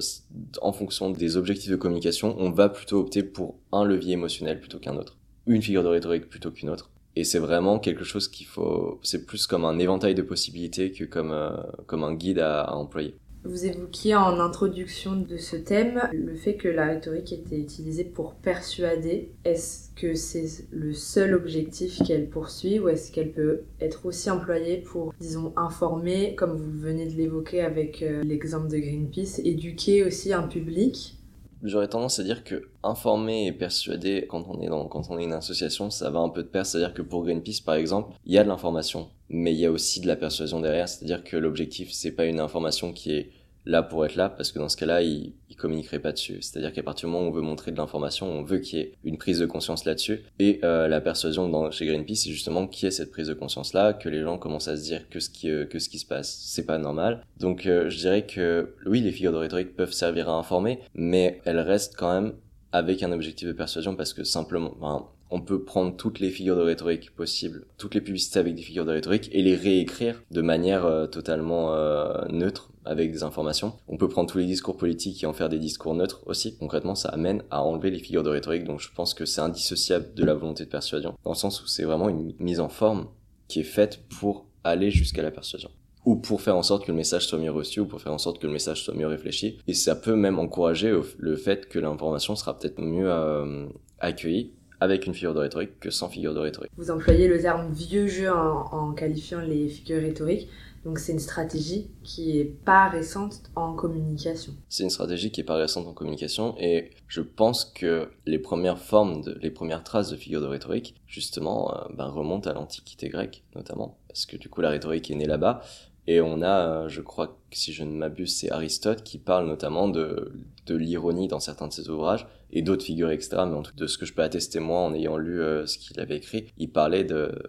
en fonction des objectifs de communication, on va plutôt opter pour un levier émotionnel plutôt qu'un autre, une figure de rhétorique plutôt qu'une autre. Et c'est vraiment quelque chose qu'il faut, c'est plus comme un éventail de possibilités que comme euh, comme un guide à employer. Vous évoquiez en introduction de ce thème le fait que la rhétorique était utilisée pour persuader. Est-ce que c'est le seul objectif qu'elle poursuit ou est-ce qu'elle peut être aussi employée pour, disons, informer, comme vous venez de l'évoquer avec euh, l'exemple de Greenpeace, éduquer aussi un public? J'aurais tendance à dire que informer et persuader quand on est dans quand on est une association, ça va un peu de pair, c'est-à-dire que pour Greenpeace par exemple, il y a de l'information, mais il y a aussi de la persuasion derrière, c'est-à-dire que l'objectif c'est pas une information qui est là pour être là, parce que dans ce cas-là, il, il communiquerait pas dessus. C'est-à-dire qu'à partir du moment où on veut montrer de l'information, on veut qu'il y ait une prise de conscience là-dessus. Et euh, la persuasion dans, chez Greenpeace, c'est justement qu'il y ait cette prise de conscience-là, que les gens commencent à se dire que ce qui, euh, que ce qui se passe, c'est pas normal. Donc euh, je dirais que oui, les figures de rhétorique peuvent servir à informer, mais elles restent quand même avec un objectif de persuasion parce que simplement, on peut prendre toutes les figures de rhétorique possibles, toutes les publicités avec des figures de rhétorique et les réécrire de manière euh, totalement euh, neutre avec des informations. On peut prendre tous les discours politiques et en faire des discours neutres aussi. Concrètement, ça amène à enlever les figures de rhétorique, donc je pense que c'est indissociable de la volonté de persuasion, dans le sens où c'est vraiment une mise en forme qui est faite pour aller jusqu'à la persuasion ou pour faire en sorte que le message soit mieux reçu, ou pour faire en sorte que le message soit mieux réfléchi. Et ça peut même encourager le fait que l'information sera peut-être mieux euh, accueillie avec une figure de rhétorique que sans figure de rhétorique. Vous employez le terme vieux jeu en, en qualifiant les figures rhétoriques. Donc c'est une stratégie qui est pas récente en communication. C'est une stratégie qui est pas récente en communication et je pense que les premières formes, de, les premières traces de figures de rhétorique, justement, euh, ben, remontent à l'Antiquité grecque notamment, parce que du coup la rhétorique est née là-bas et on a, euh, je crois que si je ne m'abuse, c'est Aristote qui parle notamment de, de l'ironie dans certains de ses ouvrages et d'autres figures extrêmes. Mais en tout de ce que je peux attester moi en ayant lu euh, ce qu'il avait écrit, il parlait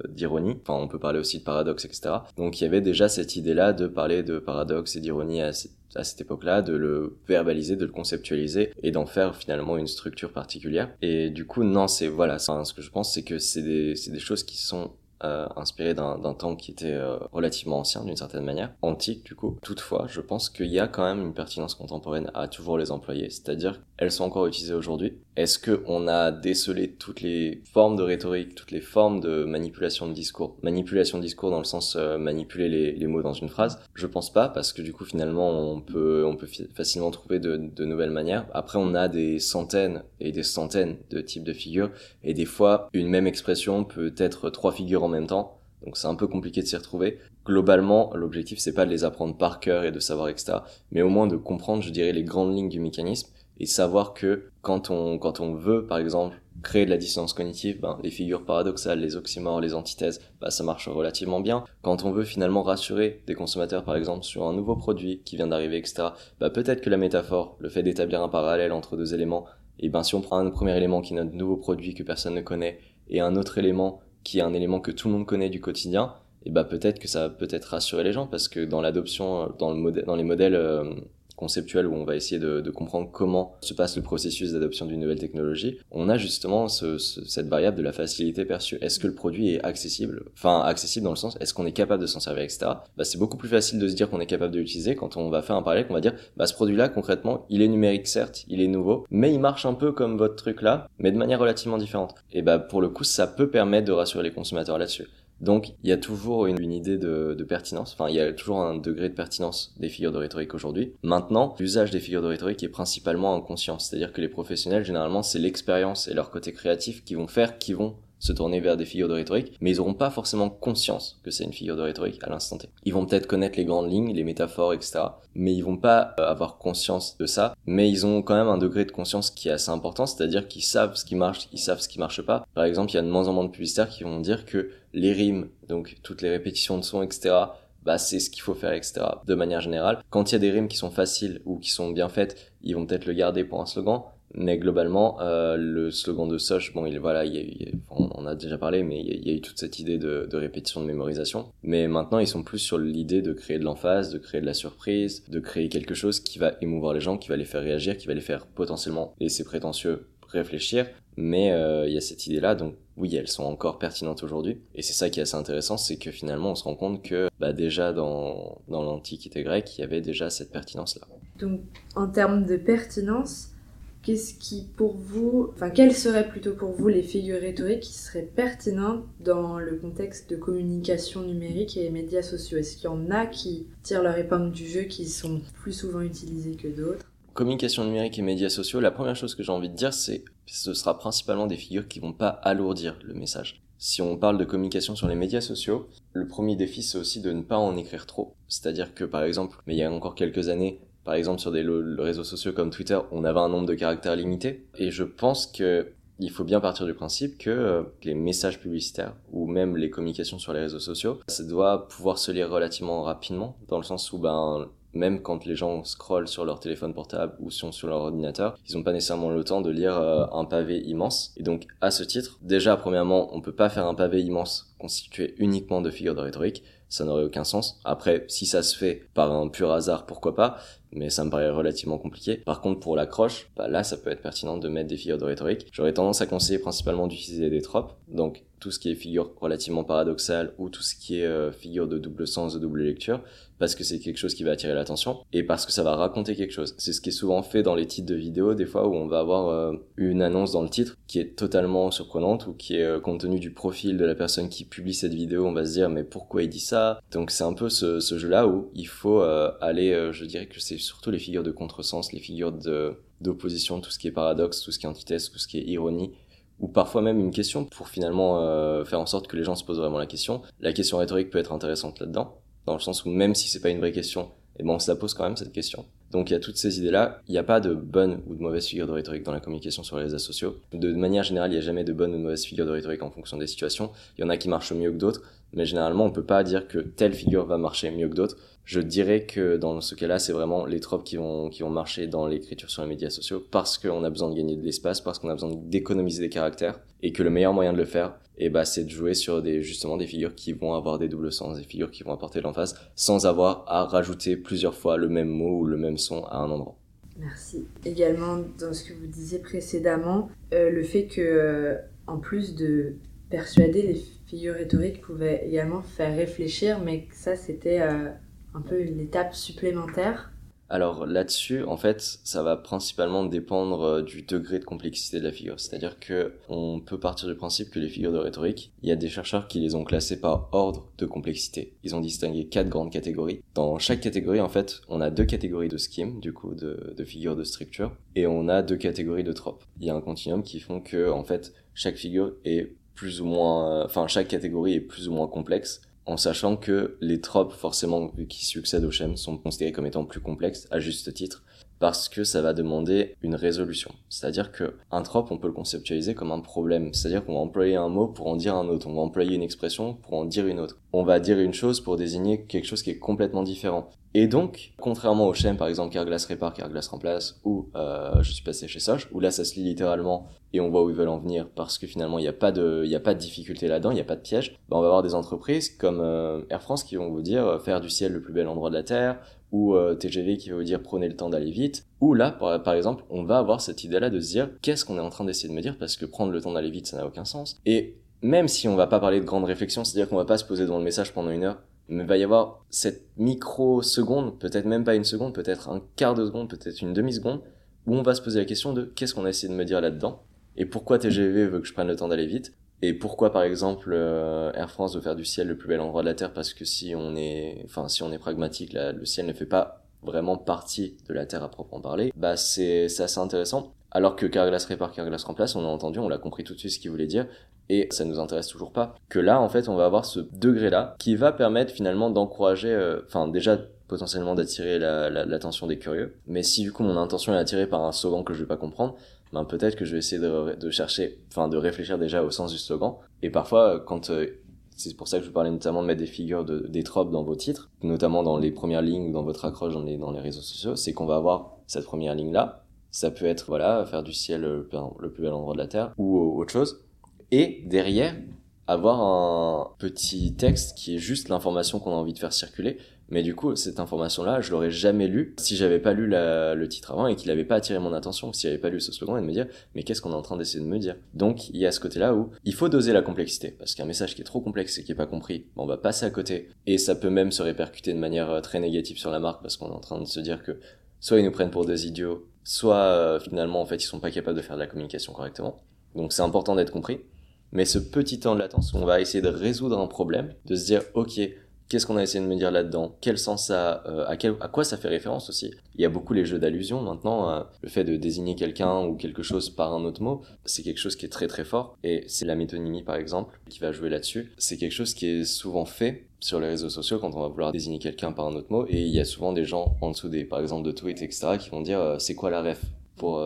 d'ironie. Enfin, on peut parler aussi de paradoxe, etc. Donc il y avait déjà cette idée-là de parler de paradoxe et d'ironie à cette époque-là, de le verbaliser, de le conceptualiser et d'en faire finalement une structure particulière. Et du coup, non, c'est voilà, ce que je pense, c'est que c'est des, des choses qui sont euh, inspiré d'un temps qui était euh, relativement ancien d'une certaine manière, antique du coup. Toutefois, je pense qu'il y a quand même une pertinence contemporaine à toujours les employer, c'est-à-dire elles sont encore utilisées aujourd'hui. Est-ce que on a décelé toutes les formes de rhétorique, toutes les formes de manipulation de discours, manipulation de discours dans le sens euh, manipuler les, les, mots dans une phrase? Je pense pas parce que du coup finalement on peut on peut facilement trouver de, de nouvelles manières. Après on a des centaines et des centaines de types de figures et des fois une même expression peut être trois figures en même temps. Donc c'est un peu compliqué de s'y retrouver. Globalement, l'objectif c'est pas de les apprendre par cœur et de savoir etc. Mais au moins de comprendre, je dirais, les grandes lignes du mécanisme et savoir que quand on, quand on veut, par exemple, créer de la dissonance cognitive, ben, les figures paradoxales, les oxymores, les antithèses, ben, ça marche relativement bien. Quand on veut finalement rassurer des consommateurs, par exemple, sur un nouveau produit qui vient d'arriver, etc., ben, peut-être que la métaphore, le fait d'établir un parallèle entre deux éléments, et ben, si on prend un premier élément qui est notre nouveau produit que personne ne connaît, et un autre élément qui est un élément que tout le monde connaît du quotidien, et bah peut-être que ça va peut-être rassurer les gens parce que dans l'adoption, dans, le dans les modèles euh, conceptuels où on va essayer de, de, comprendre comment se passe le processus d'adoption d'une nouvelle technologie, on a justement ce, cette variable de la facilité perçue. Est-ce que le produit est accessible? Enfin, accessible dans le sens, est-ce qu'on est capable de s'en servir, etc. Bah, c'est beaucoup plus facile de se dire qu'on est capable de l'utiliser quand on va faire un parallèle, qu'on va dire, bah, ce produit-là, concrètement, il est numérique, certes, il est nouveau, mais il marche un peu comme votre truc là, mais de manière relativement différente. Et bah, pour le coup, ça peut permettre de rassurer les consommateurs là-dessus. Donc il y a toujours une, idée de, de, pertinence, enfin il y a toujours un degré de pertinence des figures de rhétorique aujourd'hui. Maintenant, l'usage des figures de rhétorique est principalement inconscient, c'est-à-dire que les professionnels, généralement, c'est l'expérience et leur côté créatif qui vont faire, qui vont se tourner vers des figures de rhétorique, mais ils n'auront pas forcément conscience que c'est une figure de rhétorique à l'instant T. Ils vont peut-être connaître les grandes lignes, les métaphores, etc., mais ils vont pas euh, avoir conscience de ça, mais ils ont quand même un degré de conscience qui est assez important, c'est-à-dire qu'ils savent ce qui marche, ils savent ce qui marche pas. Par exemple, il y a de moins en moins de publicitaires qui vont dire que les rimes, donc toutes les répétitions de sons, etc., bah c'est ce qu'il faut faire, etc. De manière générale, quand il y a des rimes qui sont faciles ou qui sont bien faites, ils vont peut-être le garder pour un slogan. Mais globalement, euh, le slogan de Soch, bon, il voilà, il on en a déjà parlé, mais il y, a, eu toute cette idée de, de, répétition, de mémorisation. Mais maintenant, ils sont plus sur l'idée de créer de l'emphase, de créer de la surprise, de créer quelque chose qui va émouvoir les gens, qui va les faire réagir, qui va les faire potentiellement, et c'est prétentieux, réfléchir. Mais euh, il y a cette idée-là, donc oui, elles sont encore pertinentes aujourd'hui. Et c'est ça qui est assez intéressant, c'est que finalement, on se rend compte que bah, déjà dans, dans l'Antiquité grecque, il y avait déjà cette pertinence-là. Donc, en termes de pertinence, qu'est-ce qui pour vous, enfin, quelles seraient plutôt pour vous les figures rhétoriques qui seraient pertinentes dans le contexte de communication numérique et médias sociaux? Est-ce qu'il y en a qui tirent leur épingle du jeu, qui sont plus souvent utilisées que d'autres? Communication numérique et médias sociaux, la première chose que j'ai envie de dire, c'est ce sera principalement des figures qui vont pas alourdir le message. Si on parle de communication sur les médias sociaux, le premier défi, c'est aussi de ne pas en écrire trop. C'est-à-dire que, par exemple, mais il y a encore quelques années, par exemple, sur des réseaux sociaux comme Twitter, on avait un nombre de caractères limité. Et je pense que il faut bien partir du principe que euh, les messages publicitaires ou même les communications sur les réseaux sociaux, ça doit pouvoir se lire relativement rapidement, dans le sens où ben même quand les gens scrollent sur leur téléphone portable ou sur leur ordinateur, ils n'ont pas nécessairement le temps de lire euh, un pavé immense. Et donc, à ce titre, déjà, premièrement, on peut pas faire un pavé immense constitué uniquement de figures de rhétorique. Ça n'aurait aucun sens. Après, si ça se fait par un pur hasard, pourquoi pas mais ça me paraît relativement compliqué. Par contre, pour l'accroche, bah là, ça peut être pertinent de mettre des figures de rhétorique. J'aurais tendance à conseiller principalement d'utiliser des tropes, donc tout ce qui est figure relativement paradoxale ou tout ce qui est euh, figure de double sens, de double lecture, parce que c'est quelque chose qui va attirer l'attention et parce que ça va raconter quelque chose. C'est ce qui est souvent fait dans les titres de vidéos, des fois où on va avoir euh, une annonce dans le titre qui est totalement surprenante ou qui est euh, compte tenu du profil de la personne qui publie cette vidéo, on va se dire mais pourquoi il dit ça? Donc c'est un peu ce, jeu-là où il faut euh, aller, je dirais que c'est surtout les figures de contresens, les figures d'opposition, tout ce qui est paradoxe, tout ce qui est antithèse, tout ce qui est ironie, ou parfois même une question pour finalement faire en sorte que les gens se posent vraiment la question. La question rhétorique peut être intéressante là-dedans dans le sens où même si c'est pas une vraie question, et eh ben on se la pose quand même cette question. Donc il y a toutes ces idées-là. Il n'y a pas de bonne ou de mauvaise figure de rhétorique dans la communication sur les réseaux sociaux. De manière générale, il n'y a jamais de bonne ou de mauvaise figure de rhétorique en fonction des situations. Il y en a qui marchent mieux que d'autres, mais généralement on peut pas dire que telle figure va marcher mieux que d'autres. Je dirais que dans ce cas-là, c'est vraiment les tropes qui vont, qui vont marcher dans l'écriture sur les médias sociaux parce qu'on a besoin de gagner de l'espace, parce qu'on a besoin d'économiser des caractères et que le meilleur moyen de le faire, et bah, c'est de jouer sur des, justement des figures qui vont avoir des doubles sens, des figures qui vont apporter de l'emphase sans avoir à rajouter plusieurs fois le même mot ou le même son à un endroit. Merci. Également, dans ce que vous disiez précédemment, euh, le fait que, euh, en plus de persuader, les figures rhétoriques pouvaient également faire réfléchir, mais que ça, c'était euh, un peu une étape supplémentaire. Alors là-dessus, en fait, ça va principalement dépendre euh, du degré de complexité de la figure. C'est-à-dire que on peut partir du principe que les figures de rhétorique, il y a des chercheurs qui les ont classées par ordre de complexité. Ils ont distingué quatre grandes catégories. Dans chaque catégorie, en fait, on a deux catégories de scheme, du coup, de, de figures de structure, et on a deux catégories de tropes. Il y a un continuum qui font que, en fait, chaque figure est plus ou moins, enfin, chaque catégorie est plus ou moins complexe en sachant que les tropes, forcément, qui succèdent au schème, sont considérés comme étant plus complexes, à juste titre, parce que ça va demander une résolution. C'est-à-dire que un trope, on peut le conceptualiser comme un problème. C'est-à-dire qu'on va employer un mot pour en dire un autre. On va employer une expression pour en dire une autre. On va dire une chose pour désigner quelque chose qui est complètement différent. Et donc, contrairement au schème, par exemple, Carglass répare, Carglass remplace, ou euh, je suis passé chez Soch, où là ça se lit littéralement et on voit où ils veulent en venir parce que finalement il n'y a pas de, y a pas de difficulté là-dedans, il n'y a pas de piège. Ben, on va avoir des entreprises comme euh, Air France qui vont vous dire euh, faire du ciel le plus bel endroit de la terre, ou euh, TGV qui va vous dire prenez le temps d'aller vite. Ou là, par, par, exemple, on va avoir cette idée-là de se dire qu'est-ce qu'on est en train d'essayer de me dire parce que prendre le temps d'aller vite ça n'a aucun sens. Et même si on va pas parler de grande réflexion, c'est-à-dire qu'on va pas se poser devant le message pendant une heure, mais va y avoir cette micro-seconde, peut-être même pas une seconde, peut-être un quart de seconde, peut-être une demi-seconde, où on va se poser la question de qu'est-ce qu'on a essayé de me dire là-dedans, et pourquoi TGV veut que je prenne le temps d'aller vite, et pourquoi par exemple euh, Air France veut faire du ciel le plus bel endroit de la Terre, parce que si on est, enfin si on est pragmatique, le ciel ne fait pas vraiment partie de la Terre à proprement parler, bah c'est assez intéressant. Alors que Carglass répare, Carglass remplace, on a entendu, on l'a compris tout de suite ce qu'il voulait dire, et ça nous intéresse toujours pas. Que là, en fait, on va avoir ce degré-là qui va permettre finalement d'encourager, euh, enfin déjà potentiellement d'attirer l'attention des curieux. Mais si du coup mon intention est attirée par un slogan que je vais pas comprendre, ben peut-être que je vais essayer de, chercher, enfin de réfléchir déjà au sens du slogan. Et parfois, quand euh, c'est pour ça que je vous parlais notamment de mettre des figures de, des tropes dans vos titres, notamment dans les premières lignes dans votre accroche dans les, dans les réseaux sociaux, c'est qu'on va avoir cette première ligne-là. Ça peut être, voilà, faire du ciel le, le plus bel endroit de la Terre ou autre chose. Et derrière, avoir un petit texte qui est juste l'information qu'on a envie de faire circuler. Mais du coup, cette information-là, je l'aurais jamais lue si j'avais pas lu le titre avant et qu'il n'avait pas attiré mon attention, si j'avais pas lu ce slogan et de me dire, mais qu'est-ce qu'on est en train d'essayer de me dire? Donc, il y a ce côté-là où il faut doser la complexité, parce qu'un message qui est trop complexe et qui est pas compris, on va passer à côté, et ça peut même se répercuter de manière euh, très négative sur la marque, parce qu'on est en train de se dire que soit ils nous prennent pour des idiots, soit euh, finalement, en fait, ils sont pas capables de faire de la communication correctement. Donc, c'est important d'être compris. Mais ce petit temps de latence où on va essayer de résoudre un problème, de se dire, ok, qu'est-ce qu'on a essayé de me dire là-dedans? Quel sens ça euh, à, quel, à quoi ça fait référence aussi? Il y a beaucoup les jeux d'allusion maintenant. Euh, le fait de désigner quelqu'un ou quelque chose par un autre mot, c'est quelque chose qui est très très fort. Et c'est la métonymie par exemple qui va jouer là-dessus. C'est quelque chose qui est souvent fait sur les réseaux sociaux quand on va vouloir désigner quelqu'un par un autre mot. Et il y a souvent des gens en dessous des, par exemple, de tweets, etc., qui vont dire euh, c'est quoi la ref?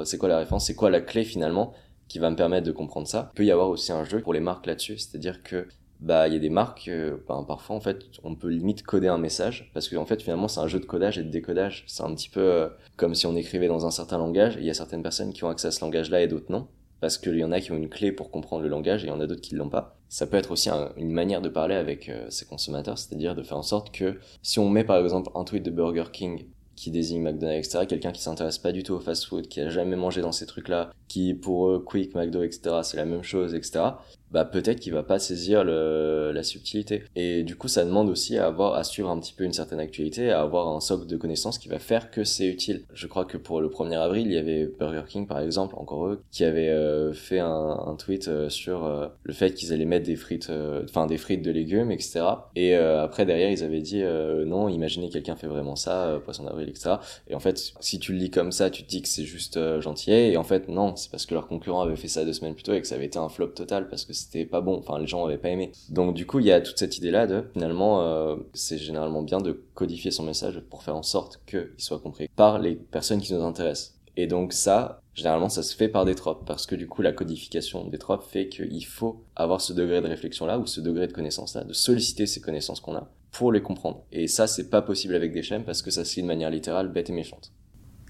C'est quoi la référence, c'est quoi la clé finalement? Qui va me permettre de comprendre ça. Il peut y avoir aussi un jeu pour les marques là-dessus, c'est-à-dire que bah il y a des marques euh, ben, parfois en fait on peut limite coder un message parce que en fait finalement c'est un jeu de codage et de décodage c'est un petit peu euh, comme si on écrivait dans un certain langage il y a certaines personnes qui ont accès à ce langage là et d'autres non parce qu'il y en a qui ont une clé pour comprendre le langage et il y en a d'autres qui ne l'ont pas ça peut être aussi une manière de parler avec euh, ses consommateurs c'est-à-dire de faire en sorte que si on met par exemple un tweet de Burger King qui désigne McDonald's, etc. Quelqu'un qui s'intéresse pas du tout au fast-food, qui a jamais mangé dans ces trucs-là, qui pour eux, Quick, McDo, etc. c'est la même chose, etc bah peut-être qu'il va pas saisir le, la subtilité. Et du coup, ça demande aussi à avoir, à suivre un petit peu une certaine actualité, à avoir un socle de connaissances qui va faire que c'est utile. Je crois que pour le 1er avril, il y avait Burger King, par exemple, encore eux, qui avait euh, fait un, tweet euh, sur euh, le fait qu'ils allaient mettre des frites, enfin des frites de légumes, etc. Et après, derrière, ils avaient dit non, imaginez quelqu'un fait vraiment ça, poisson d'avril, etc. Et en fait, si tu le lis comme ça, tu te dis que c'est juste gentillet. Et en fait, non, c'est parce que leur concurrent avait fait ça deux semaines plus tôt et que ça avait été un flop total parce que c'était pas bon, enfin les gens avaient pas aimé. Donc du coup, il y a toute cette idée-là de finalement, euh, c'est généralement bien de codifier son message pour faire en sorte qu'il soit compris par les personnes qui nous intéressent. Et donc ça, généralement, ça se fait par des tropes, parce que du coup, la codification des tropes fait qu'il faut avoir ce degré de réflexion-là, ou ce degré de connaissance-là, de solliciter ces connaissances qu'on a pour les comprendre. Et ça, c'est pas possible avec des schèmes, parce que ça se lit de manière littérale, bête et méchante.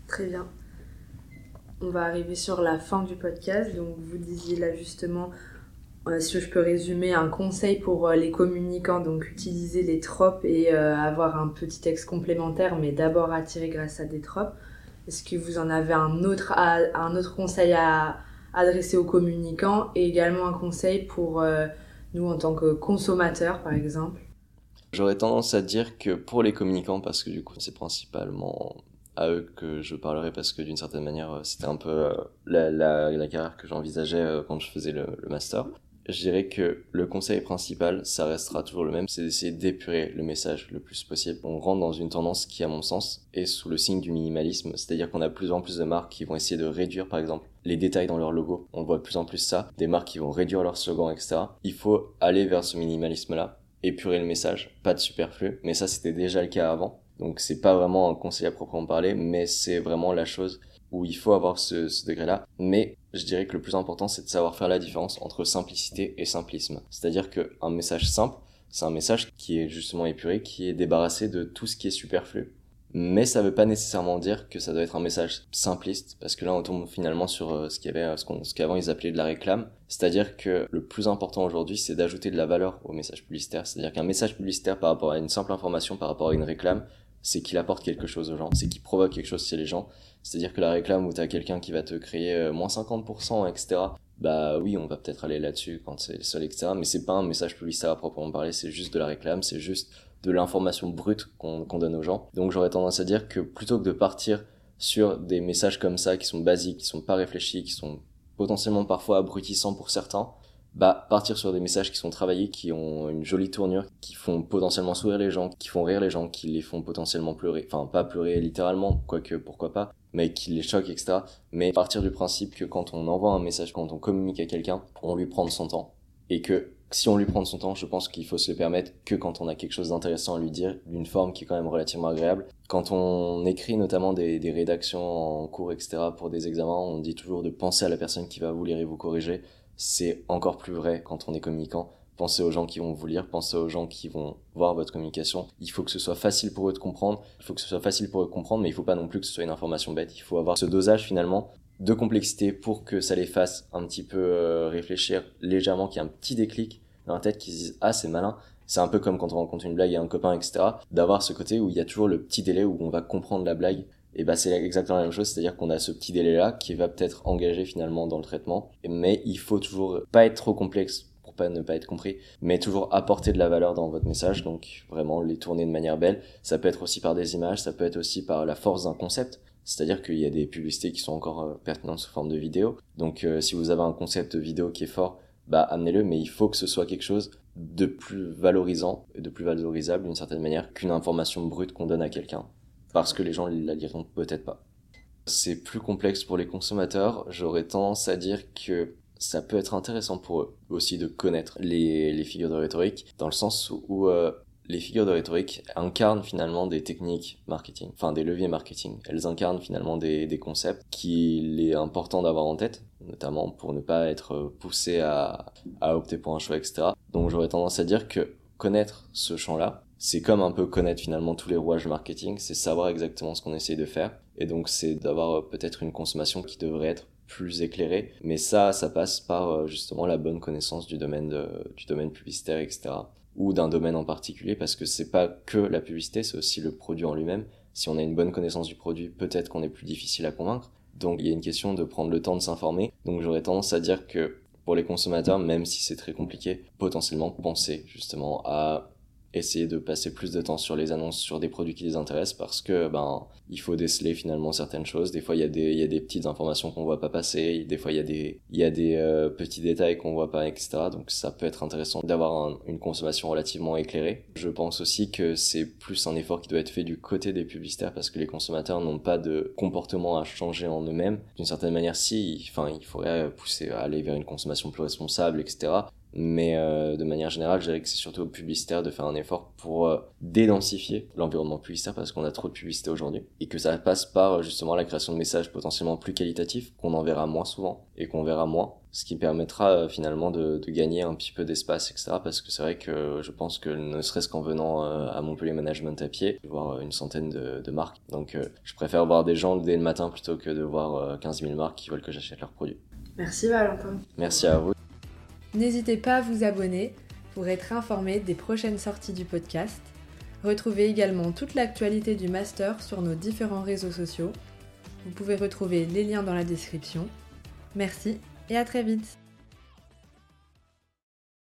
Très bien. On va arriver sur la fin du podcast, donc vous disiez là justement si je peux résumer, un conseil pour euh, les communicants, donc utiliser les tropes et euh, avoir un petit texte complémentaire, mais d'abord attirer grâce à des tropes. Est-ce que vous en avez un autre, un autre conseil à adresser aux communicants et également un conseil pour nous en tant que consommateurs, par exemple? J'aurais tendance à dire que pour les communicants, parce que du coup c'est principalement à eux que je parlerai parce que d'une certaine manière c'était un peu la, carrière que j'envisageais quand je faisais le master je dirais que le conseil principal, ça restera toujours le même, c'est d'essayer d'épurer le message le plus possible. On rentre dans une tendance qui, à mon sens, est sous le signe du minimalisme, c'est-à-dire qu'on a de plus en plus de marques qui vont essayer de réduire, par exemple, les détails dans leur logo. On voit de plus en plus ça, des marques qui vont réduire leur slogan, etc. Il faut aller vers ce minimalisme-là, épurer le message, pas de superflu, mais ça c'était déjà le cas avant. Donc c'est pas vraiment un conseil à proprement parler, mais c'est vraiment la chose où il faut avoir ce, ce degré-là. Mais je dirais que le plus important, c'est de savoir faire la différence entre simplicité et simplisme. C'est-à-dire qu'un message simple, c'est un message qui est justement épuré, qui est débarrassé de tout ce qui est superflu. Mais ça veut pas nécessairement dire que ça doit être un message simpliste, parce que là on tombe finalement sur euh, ce qu'il y avait, euh, ce qu'avant ils appelaient de la réclame. C'est-à-dire que le plus important aujourd'hui, c'est d'ajouter de la valeur au message publicitaire. C'est-à-dire qu'un message publicitaire par rapport à une simple information, par rapport à une réclame, c'est qu'il apporte quelque chose aux gens, c'est qu'il provoque quelque chose chez les gens. C'est-à-dire que la réclame où tu as quelqu'un qui va te créer euh, moins 50%, etc., bah oui, on va peut-être aller là-dessus quand c'est le seul, etc. Mais c'est pas un message publicitaire à proprement parler, c'est juste de la réclame, c'est juste de l'information brute qu'on donne aux gens. Donc j'aurais tendance à dire que plutôt que de partir sur des messages comme ça qui sont basiques, qui sont pas réfléchis, qui sont potentiellement parfois abrutissants pour certains, bah, partir sur des messages qui sont travaillés, qui ont une jolie tournure, qui font potentiellement sourire les gens, qui font rire les gens, qui les font potentiellement pleurer, enfin pas pleurer littéralement, quoique pourquoi pas, mais qui les choquent, etc. Mais partir du principe que quand on envoie un message, quand on communique à quelqu'un, on lui prend son temps. Et que si on lui prend son temps, je pense qu'il faut se le permettre que quand on a quelque chose d'intéressant à lui dire, d'une forme qui est quand même relativement agréable. Quand on écrit notamment des, des rédactions en cours, etc., pour des examens, on dit toujours de penser à la personne qui va vous lire et vous corriger c'est encore plus vrai quand on est communicant Pensez aux gens qui vont vous lire, pensez aux gens qui vont voir votre communication. Il faut que ce soit facile pour eux de comprendre. Il faut que ce soit facile pour eux de comprendre, mais il faut pas non plus que ce soit une information bête. Il faut avoir ce dosage finalement de complexité pour que ça les fasse un petit peu euh, réfléchir légèrement, qu'il y ait un petit déclic dans la tête, qu'ils se disent ah c'est malin. C'est un peu comme quand on rencontre une blague et un copain, etc. D'avoir ce côté où il y a toujours le petit délai où on va comprendre la blague. Et bah c'est exactement la même chose, c'est-à-dire qu'on a ce petit délai là qui va peut-être engager finalement dans le traitement, mais il faut toujours pas être trop complexe pour ne pas être compris, mais toujours apporter de la valeur dans votre message, donc vraiment les tourner de manière belle. Ça peut être aussi par des images, ça peut être aussi par la force d'un concept. C'est-à-dire qu'il y a des publicités qui sont encore euh, pertinentes sous forme de vidéo. Donc euh, si vous avez un concept vidéo qui est fort, bah amenez-le, mais il faut que ce soit quelque chose de plus valorisant et de plus valorisable d'une certaine manière qu'une information brute qu'on donne à quelqu'un. Parce que les gens la liront peut-être pas. C'est plus complexe pour les consommateurs. J'aurais tendance à dire que ça peut être intéressant pour eux aussi de connaître les, les figures de rhétorique, dans le sens où euh, les figures de rhétorique incarnent finalement des techniques marketing, enfin des leviers marketing. Elles incarnent finalement des, des concepts qu'il est important d'avoir en tête, notamment pour ne pas être poussé à, à opter pour un choix, etc. Donc j'aurais tendance à dire que connaître ce champ-là, c'est comme un peu connaître finalement tous les rouages marketing, c'est savoir exactement ce qu'on essaye de faire. Et donc c'est d'avoir peut-être une consommation qui devrait être plus éclairée. Mais ça, ça passe par justement la bonne connaissance du domaine, du domaine publicitaire, etc ou d'un domaine en particulier parce que c'est pas que la publicité, c'est aussi le produit en lui-même. Si on a une bonne connaissance du produit, peut-être qu'on est plus difficile à convaincre. Donc il y a une question de prendre le temps de s'informer. Donc j'aurais tendance à dire que pour les consommateurs, même si c'est très compliqué, potentiellement penser justement à essayer de passer plus de temps sur les annonces sur des produits qui les intéressent parce que ben il faut déceler finalement certaines choses. Des fois il y a des il y a des petites informations qu'on voit pas passer. Des fois il y a des il y a des euh, petits détails qu'on voit pas etc donc ça peut être intéressant d'avoir une consommation relativement éclairée. Je pense aussi que c'est plus un effort qui doit être fait du côté des publicitaires parce que les consommateurs n'ont pas de comportement à changer en eux-mêmes. D'une certaine manière si enfin il faudrait pousser à aller vers une consommation plus responsable etc mais euh, de manière générale, je dirais que c'est surtout aux publicitaires de faire un effort pour euh, dédensifier l'environnement publicitaire parce qu'on a trop de publicité aujourd'hui et que ça passe par justement la création de messages potentiellement plus qualitatifs qu'on en verra moins souvent et qu'on verra moins, ce qui permettra euh, finalement de, de, gagner un petit peu d'espace, etc. Parce que c'est vrai que je pense que ne serait-ce qu'en venant à Montpellier Management à pied, je vais voir une centaine de, de marques. Donc je préfère voir des gens dès le matin plutôt que de voir 15 000 marques qui veulent que j'achète leurs produits. Merci Valentin. Merci à vous. N'hésitez pas à vous abonner pour être informé des prochaines sorties du podcast. Retrouvez également toute l'actualité du master sur nos différents réseaux sociaux. Vous pouvez retrouver les liens dans la description. Merci et à très vite